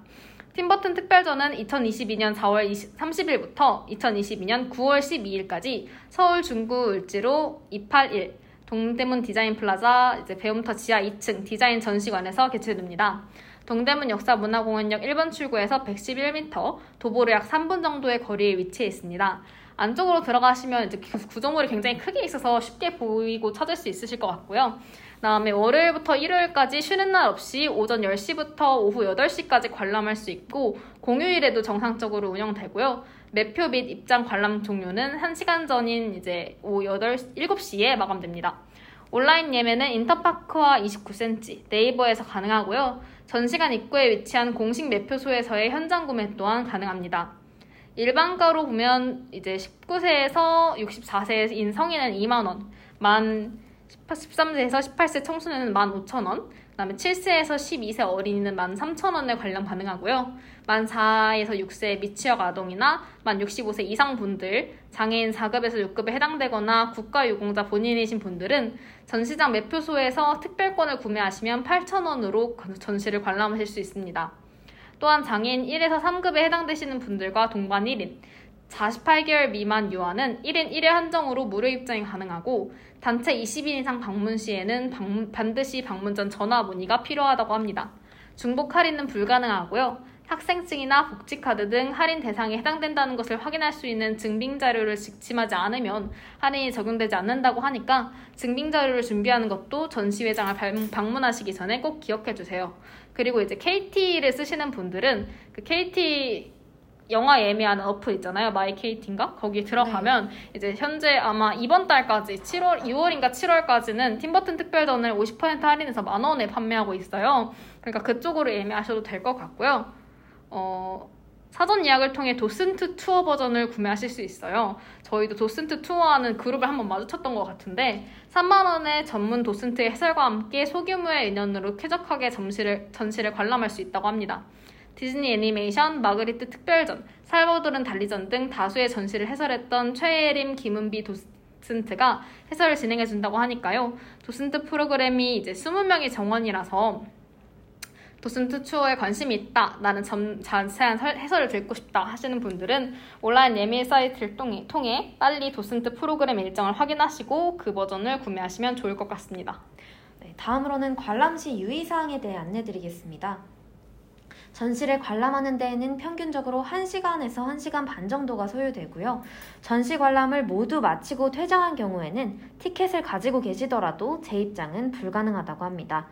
팀버튼 특별전은 2022년 4월 20, 30일부터 2022년 9월 12일까지 서울 중구 을지로 281 동대문 디자인 플라자 이제 배움터 지하 2층 디자인 전시관에서 개최됩니다. 동대문 역사문화공원역 1번 출구에서 111m, 도보로 약 3분 정도의 거리에 위치해 있습니다. 안쪽으로 들어가시면 이제 구조물이 굉장히 크게 있어서 쉽게 보이고 찾을 수 있으실 것 같고요. 다음에 월요일부터 일요일까지 쉬는 날 없이 오전 10시부터 오후 8시까지 관람할 수 있고 공휴일에도 정상적으로 운영되고요. 매표 및 입장 관람 종료는 1시간 전인 이제 오후 8, 7시에 마감됩니다. 온라인 예매는 인터파크와 29cm, 네이버에서 가능하고요. 전시관 입구에 위치한 공식 매표소에서의 현장 구매 또한 가능합니다. 일반가로 보면 이제 19세에서 64세인 성인은 2만원, 만 13세에서 18세 청소년은 15,000원, 그 다음에 7세에서 12세 어린이는 13,000원에 관람 가능하고요. 만 4에서 6세 미취학 아동이나 만 65세 이상 분들, 장애인 4급에서 6급에 해당되거나 국가유공자 본인이신 분들은 전시장 매표소에서 특별권을 구매하시면 8,000원으로 전시를 관람하실 수 있습니다. 또한 장애인 1에서 3급에 해당되시는 분들과 동반 1인, 48개월 미만 유아는 1인 1회 한정으로 무료 입장이 가능하고 단체 20인 이상 방문 시에는 방문, 반드시 방문 전 전화 문의가 필요하다고 합니다. 중복 할인은 불가능하고요. 학생증이나 복지카드 등 할인 대상에 해당된다는 것을 확인할 수 있는 증빙 자료를 지참하지 않으면 할인이 적용되지 않는다고 하니까 증빙 자료를 준비하는 것도 전시회장을 방문하시기 전에 꼭 기억해 주세요. 그리고 이제 KT를 쓰시는 분들은 그 KT 영화 예매하는 어플 있잖아요. 마이 KT인가? 거기 들어가면 네. 이제 현재 아마 이번 달까지 7월, 6월인가 7월까지는 팀버튼 특별전을 50% 할인해서 만 원에 판매하고 있어요. 그러니까 그쪽으로 예매하셔도 될 것 같고요. 어, 사전 예약을 통해 도슨트 투어 버전을 구매하실 수 있어요. 저희도 도슨트 투어하는 그룹을 한번 마주쳤던 것 같은데 3만 원의 전문 도슨트 해설과 함께 소규모의 인연으로 쾌적하게 전시를, 전시를 관람할 수 있다고 합니다. 디즈니 애니메이션, 마그리트 특별전, 살버도른 달리전 등 다수의 전시를 해설했던 최예림, 김은비 도슨트가 해설을 진행해준다고 하니까요. 도슨트 프로그램이 이제 20명이 정원이라서 도슨트 추어에 관심이 있다. 나는 점, 자세한 해설을 듣고 싶다 하시는 분들은 온라인 예매 사이트를 통해, 통해 빨리 도슨트 프로그램 일정을 확인하시고 그 버전을 구매하시면 좋을 것 같습니다. 네, 다음으로는 관람 시 유의사항에 대해 안내드리겠습니다. 전시를 관람하는 데에는 평균적으로 1시간에서 1시간 반 정도가 소요되고요. 전시 관람을 모두 마치고 퇴장한 경우에는 티켓을 가지고 계시더라도 재입장은 불가능하다고 합니다.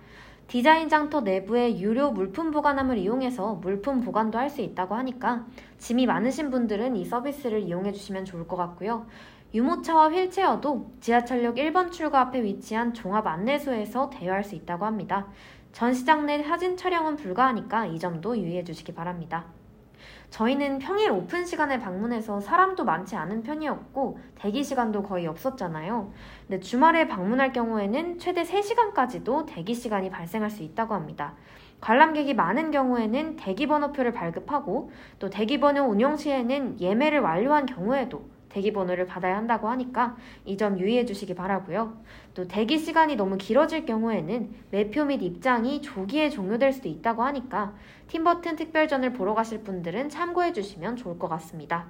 디자인 장터 내부의 유료 물품 보관함을 이용해서 물품 보관도 할 수 있다고 하니까 짐이 많으신 분들은 이 서비스를 이용해 주시면 좋을 것 같고요. 유모차와 휠체어도 지하철역 1번 출구 앞에 위치한 종합 안내소에서 대여할 수 있다고 합니다. 전시장 내 사진 촬영은 불가하니까 이 점도 유의해 주시기 바랍니다. 저희는 평일 오픈 시간에 방문해서 사람도 많지 않은 편이었고 대기 시간도 거의 없었잖아요. 근데 주말에 방문할 경우에는 최대 3시간까지도 대기 시간이 발생할 수 있다고 합니다. 관람객이 많은 경우에는 대기 번호표를 발급하고 또 대기 번호 운영 시에는 예매를 완료한 경우에도 대기 번호를 받아야 한다고 하니까 이 점 유의해 주시기 바라고요. 또 대기 시간이 너무 길어질 경우에는 매표 및 입장이 조기에 종료될 수도 있다고 하니까 팀버튼 특별전을 보러 가실 분들은 참고해 주시면 좋을 것 같습니다.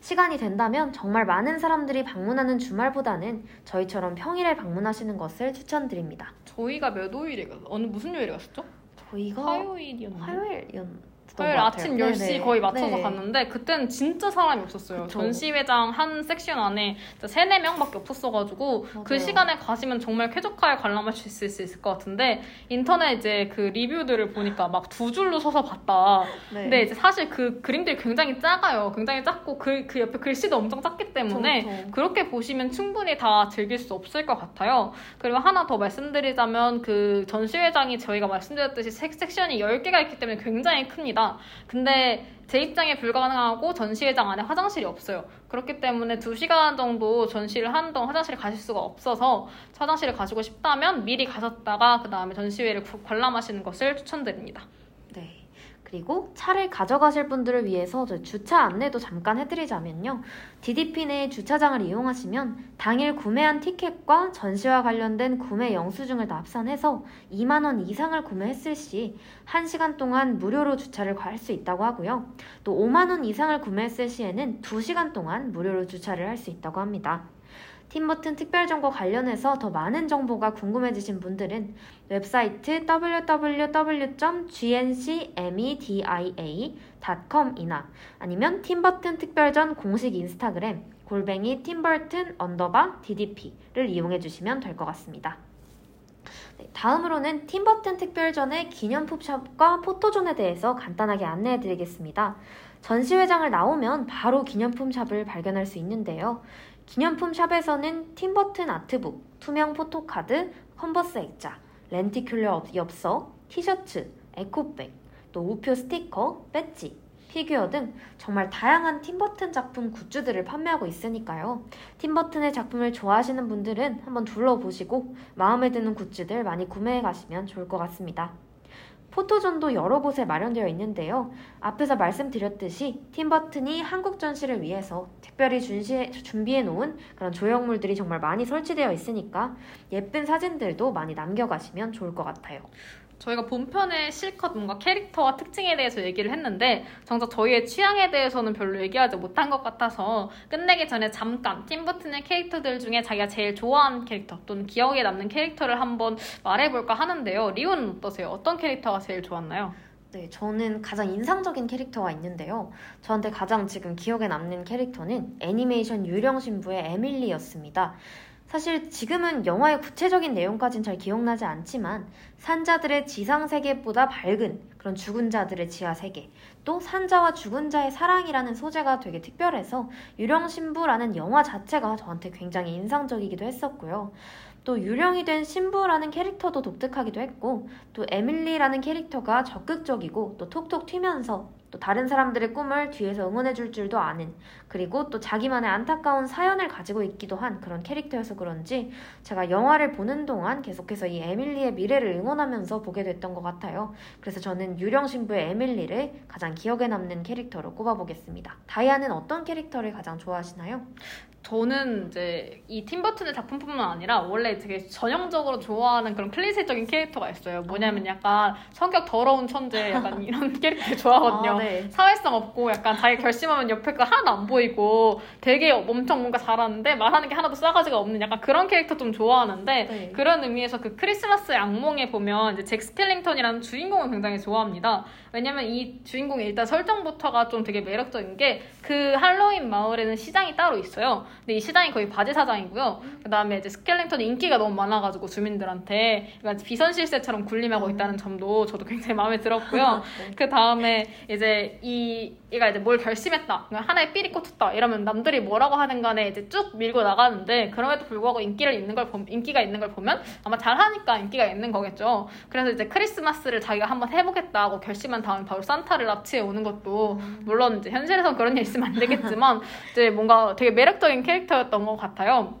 시간이 된다면 정말 많은 사람들이 방문하는 주말보다는 저희처럼 평일에 방문하시는 것을 추천드립니다. 저희가 몇 호일에 어느 무슨 요일에 갔었죠? 저희가 화요일이었나요? 화요일이었 화요일 아침 10시 네네. 거의 맞춰서 네네. 갔는데 그때는 진짜 사람이 없었어요. 그쵸. 전시회장 한 섹션 안에 3, 4명밖에 없었어가지고 그 맞아요. 그 시간에 가시면 정말 쾌적하게 관람하실 수 있을 것 같은데 인터넷 이제 그 리뷰들을 보니까 막 두 줄로 서서 봤다. 네. 근데 이제 사실 그 그림들이 굉장히 작아요. 굉장히 작고 그, 그 옆에 글씨도 엄청 작기 때문에 그쵸. 그렇게 보시면 충분히 다 즐길 수 없을 것 같아요. 그리고 하나 더 말씀드리자면 그 전시회장이 저희가 말씀드렸듯이 섹션이 10개가 있기 때문에 굉장히 큽니다. 근데 제 입장에 불가능하고 전시회장 안에 화장실이 없어요. 그렇기 때문에 2시간 정도 전시를 하는 동안 화장실에 가실 수가 없어서 화장실을 가시고 싶다면 미리 가셨다가 그 다음에 전시회를 관람하시는 것을 추천드립니다. 네. 그리고 차를 가져가실 분들을 위해서 주차 안내도 잠깐 해드리자면요. DDP 내 주차장을 이용하시면 당일 구매한 티켓과 전시와 관련된 구매 영수증을 다 합산해서 2만원 이상을 구매했을 시 1시간 동안 무료로 주차를 할 수 있다고 하고요. 또 5만원 이상을 구매했을 시에는 2시간 동안 무료로 주차를 할 수 있다고 합니다. 팀버튼 특별전과 관련해서 더 많은 정보가 궁금해지신 분들은 웹사이트 www.gncmedia.com이나 아니면 팀버튼 특별전 공식 인스타그램 골뱅이 팀버튼 언더바 DDP를 이용해 주시면 될 것 같습니다. 네, 다음으로는 팀버튼 특별전의 기념품샵과 포토존에 대해서 간단하게 안내해 드리겠습니다. 전시회장을 나오면 바로 기념품샵을 발견할 수 있는데요. 기념품 샵에서는 팀버튼 아트북, 투명 포토카드, 캔버스 액자, 렌티큘러 엽서, 티셔츠, 에코백, 또 우표 스티커, 배지, 피규어 등 정말 다양한 팀버튼 작품 굿즈들을 판매하고 있으니까요. 팀버튼의 작품을 좋아하시는 분들은 한번 둘러보시고 마음에 드는 굿즈들 많이 구매해 가시면 좋을 것 같습니다. 포토존도 여러 곳에 마련되어 있는데요. 앞에서 말씀드렸듯이 팀버튼이 한국 전시를 위해서 특별히 준비해 놓은 그런 조형물들이 정말 많이 설치되어 있으니까 예쁜 사진들도 많이 남겨가시면 좋을 것 같아요. 저희가 본편에 실컷 뭔가 캐릭터와 특징에 대해서 얘기를 했는데 정작 저희의 취향에 대해서는 별로 얘기하지 못한 것 같아서 끝내기 전에 잠깐 팀버튼의 캐릭터들 중에 자기가 제일 좋아하는 캐릭터 또는 기억에 남는 캐릭터를 한번 말해볼까 하는데요. 리오는 어떠세요? 어떤 캐릭터가 제일 좋았나요? 네, 저는 가장 인상적인 캐릭터가 있는데요. 저한테 가장 지금 기억에 남는 캐릭터는 애니메이션 유령 신부의 에밀리였습니다. 사실 지금은 영화의 구체적인 내용까진 잘 기억나지 않지만 산자들의 지상 세계보다 밝은 그런 죽은 자들의 지하 세계 또 산자와 죽은 자의 사랑이라는 소재가 되게 특별해서 유령 신부라는 영화 자체가 저한테 굉장히 인상적이기도 했었고요. 또 유령이 된 신부라는 캐릭터도 독특하기도 했고 또 에밀리라는 캐릭터가 적극적이고 또 톡톡 튀면서 또 다른 사람들의 꿈을 뒤에서 응원해 줄 줄도 아는 그리고 또 자기만의 안타까운 사연을 가지고 있기도 한 그런 캐릭터여서 그런지 제가 영화를 보는 동안 계속해서 이 에밀리의 미래를 응원하면서 보게 됐던 것 같아요. 그래서 저는 유령 신부의 에밀리를 가장 기억에 남는 캐릭터로 꼽아보겠습니다. 다이아는 어떤 캐릭터를 가장 좋아하시나요? 저는 이제 이 팀버튼의 작품뿐만 아니라 원래 되게 전형적으로 좋아하는 그런 클리셰적인 캐릭터가 있어요. 뭐냐면 아. 약간 성격 더러운 천재 약간 이런 캐릭터 좋아하거든요. 아, 네. 사회성 없고 약간 자기 결심하면 옆에 거 하나도 안 보이고 되게 엄청 뭔가 잘하는데 말하는 게 하나도 싸가지가 없는 약간 그런 캐릭터 좀 좋아하는데 네. 그런 의미에서 그 크리스마스의 악몽에 보면 이제 잭 스켈링턴이라는 주인공을 굉장히 좋아합니다. 왜냐면 이 주인공이 일단 설정부터가 좀 되게 매력적인 게 그 할로윈 마을에는 시장이 따로 있어요. 근데 이 시장이 거의 바지 사장이고요. 그 다음에 이제 스켈링턴이 인기가 너무 많아가지고 주민들한테 약간 비선 실세처럼 군림하고 있다는 점도 저도 굉장히 마음에 들었고요. 네. 그 다음에 이제 이 얘가 이제 뭘 결심했다, 하나에 삘이 꽂혔다 이러면 남들이 뭐라고 하든 간에 이제 쭉 밀고 나가는데 그럼에도 불구하고 인기를 있는 걸 보, 인기가 있는 걸 보면 아마 잘하니까 인기가 있는 거겠죠. 그래서 이제 크리스마스를 자기가 한번 해보겠다고 결심한 다음에 바로 산타를 납치해 오는 것도 물론 이제 현실에선 그런 일 있으면 안 되겠지만 이제 뭔가 되게 매력적인 캐릭터였던 것 같아요.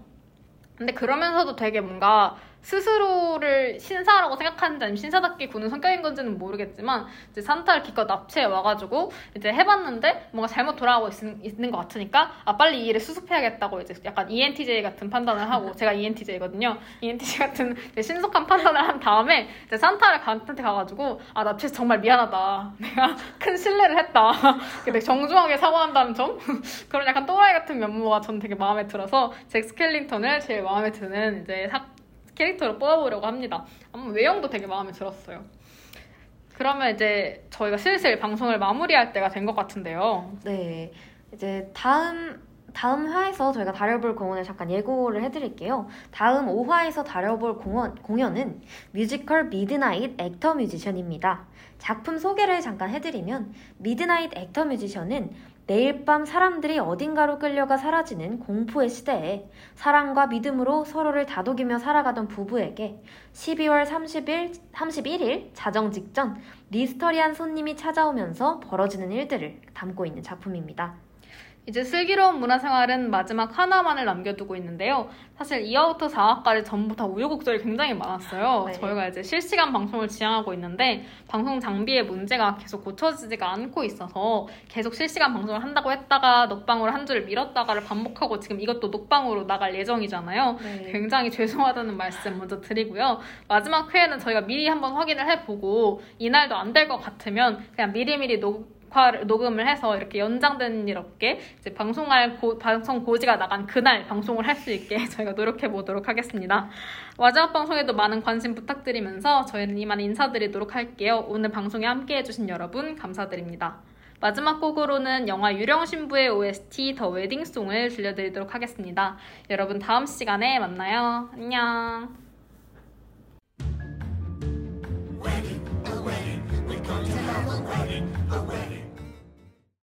근데 그러면서도 되게 뭔가 스스로를 신사라고 생각하는지 아니면 신사답게 구는 성격인 건지는 모르겠지만 이제 산타를 기껏 납치해 와가지고 이제 해봤는데 뭔가 잘못 돌아가고 있, 는 것 같으니까 아 빨리 이 일을 수습해야겠다고 이제 약간 ENTJ 같은 판단을 하고 제가 ENTJ거든요. ENTJ 같은 신속한 판단을 한 다음에 이제 산타를 한테 가가지고 아 납치해서 정말 미안하다. 내가 큰 실례를 했다. 되게 정중하게 사과한다는 점 그런 약간 또라이 같은 면모가 전 되게 마음에 들어서 잭 스켈링턴을 제일 마음에 드는 이제 사, 캐릭터로 뽑아보려고 합니다. 아마 외형도 되게 마음에 들었어요. 그러면 이제 저희가 슬슬 방송을 마무리할 때가 된 것 같은데요. 네. 이제 다음 다음 화에서 저희가 다뤄볼 공연을 잠깐 예고를 해드릴게요. 다음 5화에서 다뤄볼 공연, 공연은 뮤지컬 미드나잇 액터 뮤지션입니다. 작품 소개를 잠깐 해드리면 미드나잇 액터 뮤지션은 내일 밤 사람들이 어딘가로 끌려가 사라지는 공포의 시대에 사랑과 믿음으로 서로를 다독이며 살아가던 부부에게 12월 30일, 31일 자정 직전 미스터리한 손님이 찾아오면서 벌어지는 일들을 담고 있는 작품입니다. 이제 슬기로운 문화생활은 마지막 하나만을 남겨두고 있는데요. 사실 2화부터 4화까지 전부 다 우여곡절이 굉장히 많았어요. 네. 저희가 이제 실시간 방송을 지향하고 있는데 방송 장비의 문제가 계속 고쳐지지가 않고 있어서 계속 실시간 방송을 한다고 했다가 녹방으로 한 주를 미뤘다가를 반복하고 지금 이것도 녹방으로 나갈 예정이잖아요. 네. 굉장히 죄송하다는 말씀 먼저 드리고요. 마지막 회에는 저희가 미리 한번 확인을 해보고 이날도 안 될 것 같으면 그냥 미리미리 녹 녹화를 녹음을 해서 이렇게 연장된 일 없게 이제 방송할 고, 방송 고지가 나간 그날 방송을 할 수 있게 저희가 노력해 보도록 하겠습니다. 마지막 방송에도 많은 관심 부탁드리면서 저희는 이만 인사드리도록 할게요. 오늘 방송에 함께 해주신 여러분 감사드립니다. 마지막 곡으로는 영화 유령 신부의 OST 더 웨딩송을 들려드리도록 하겠습니다. 여러분 다음 시간에 만나요. 안녕. wedding, a wedding. We're going to have a wedding, a wedding.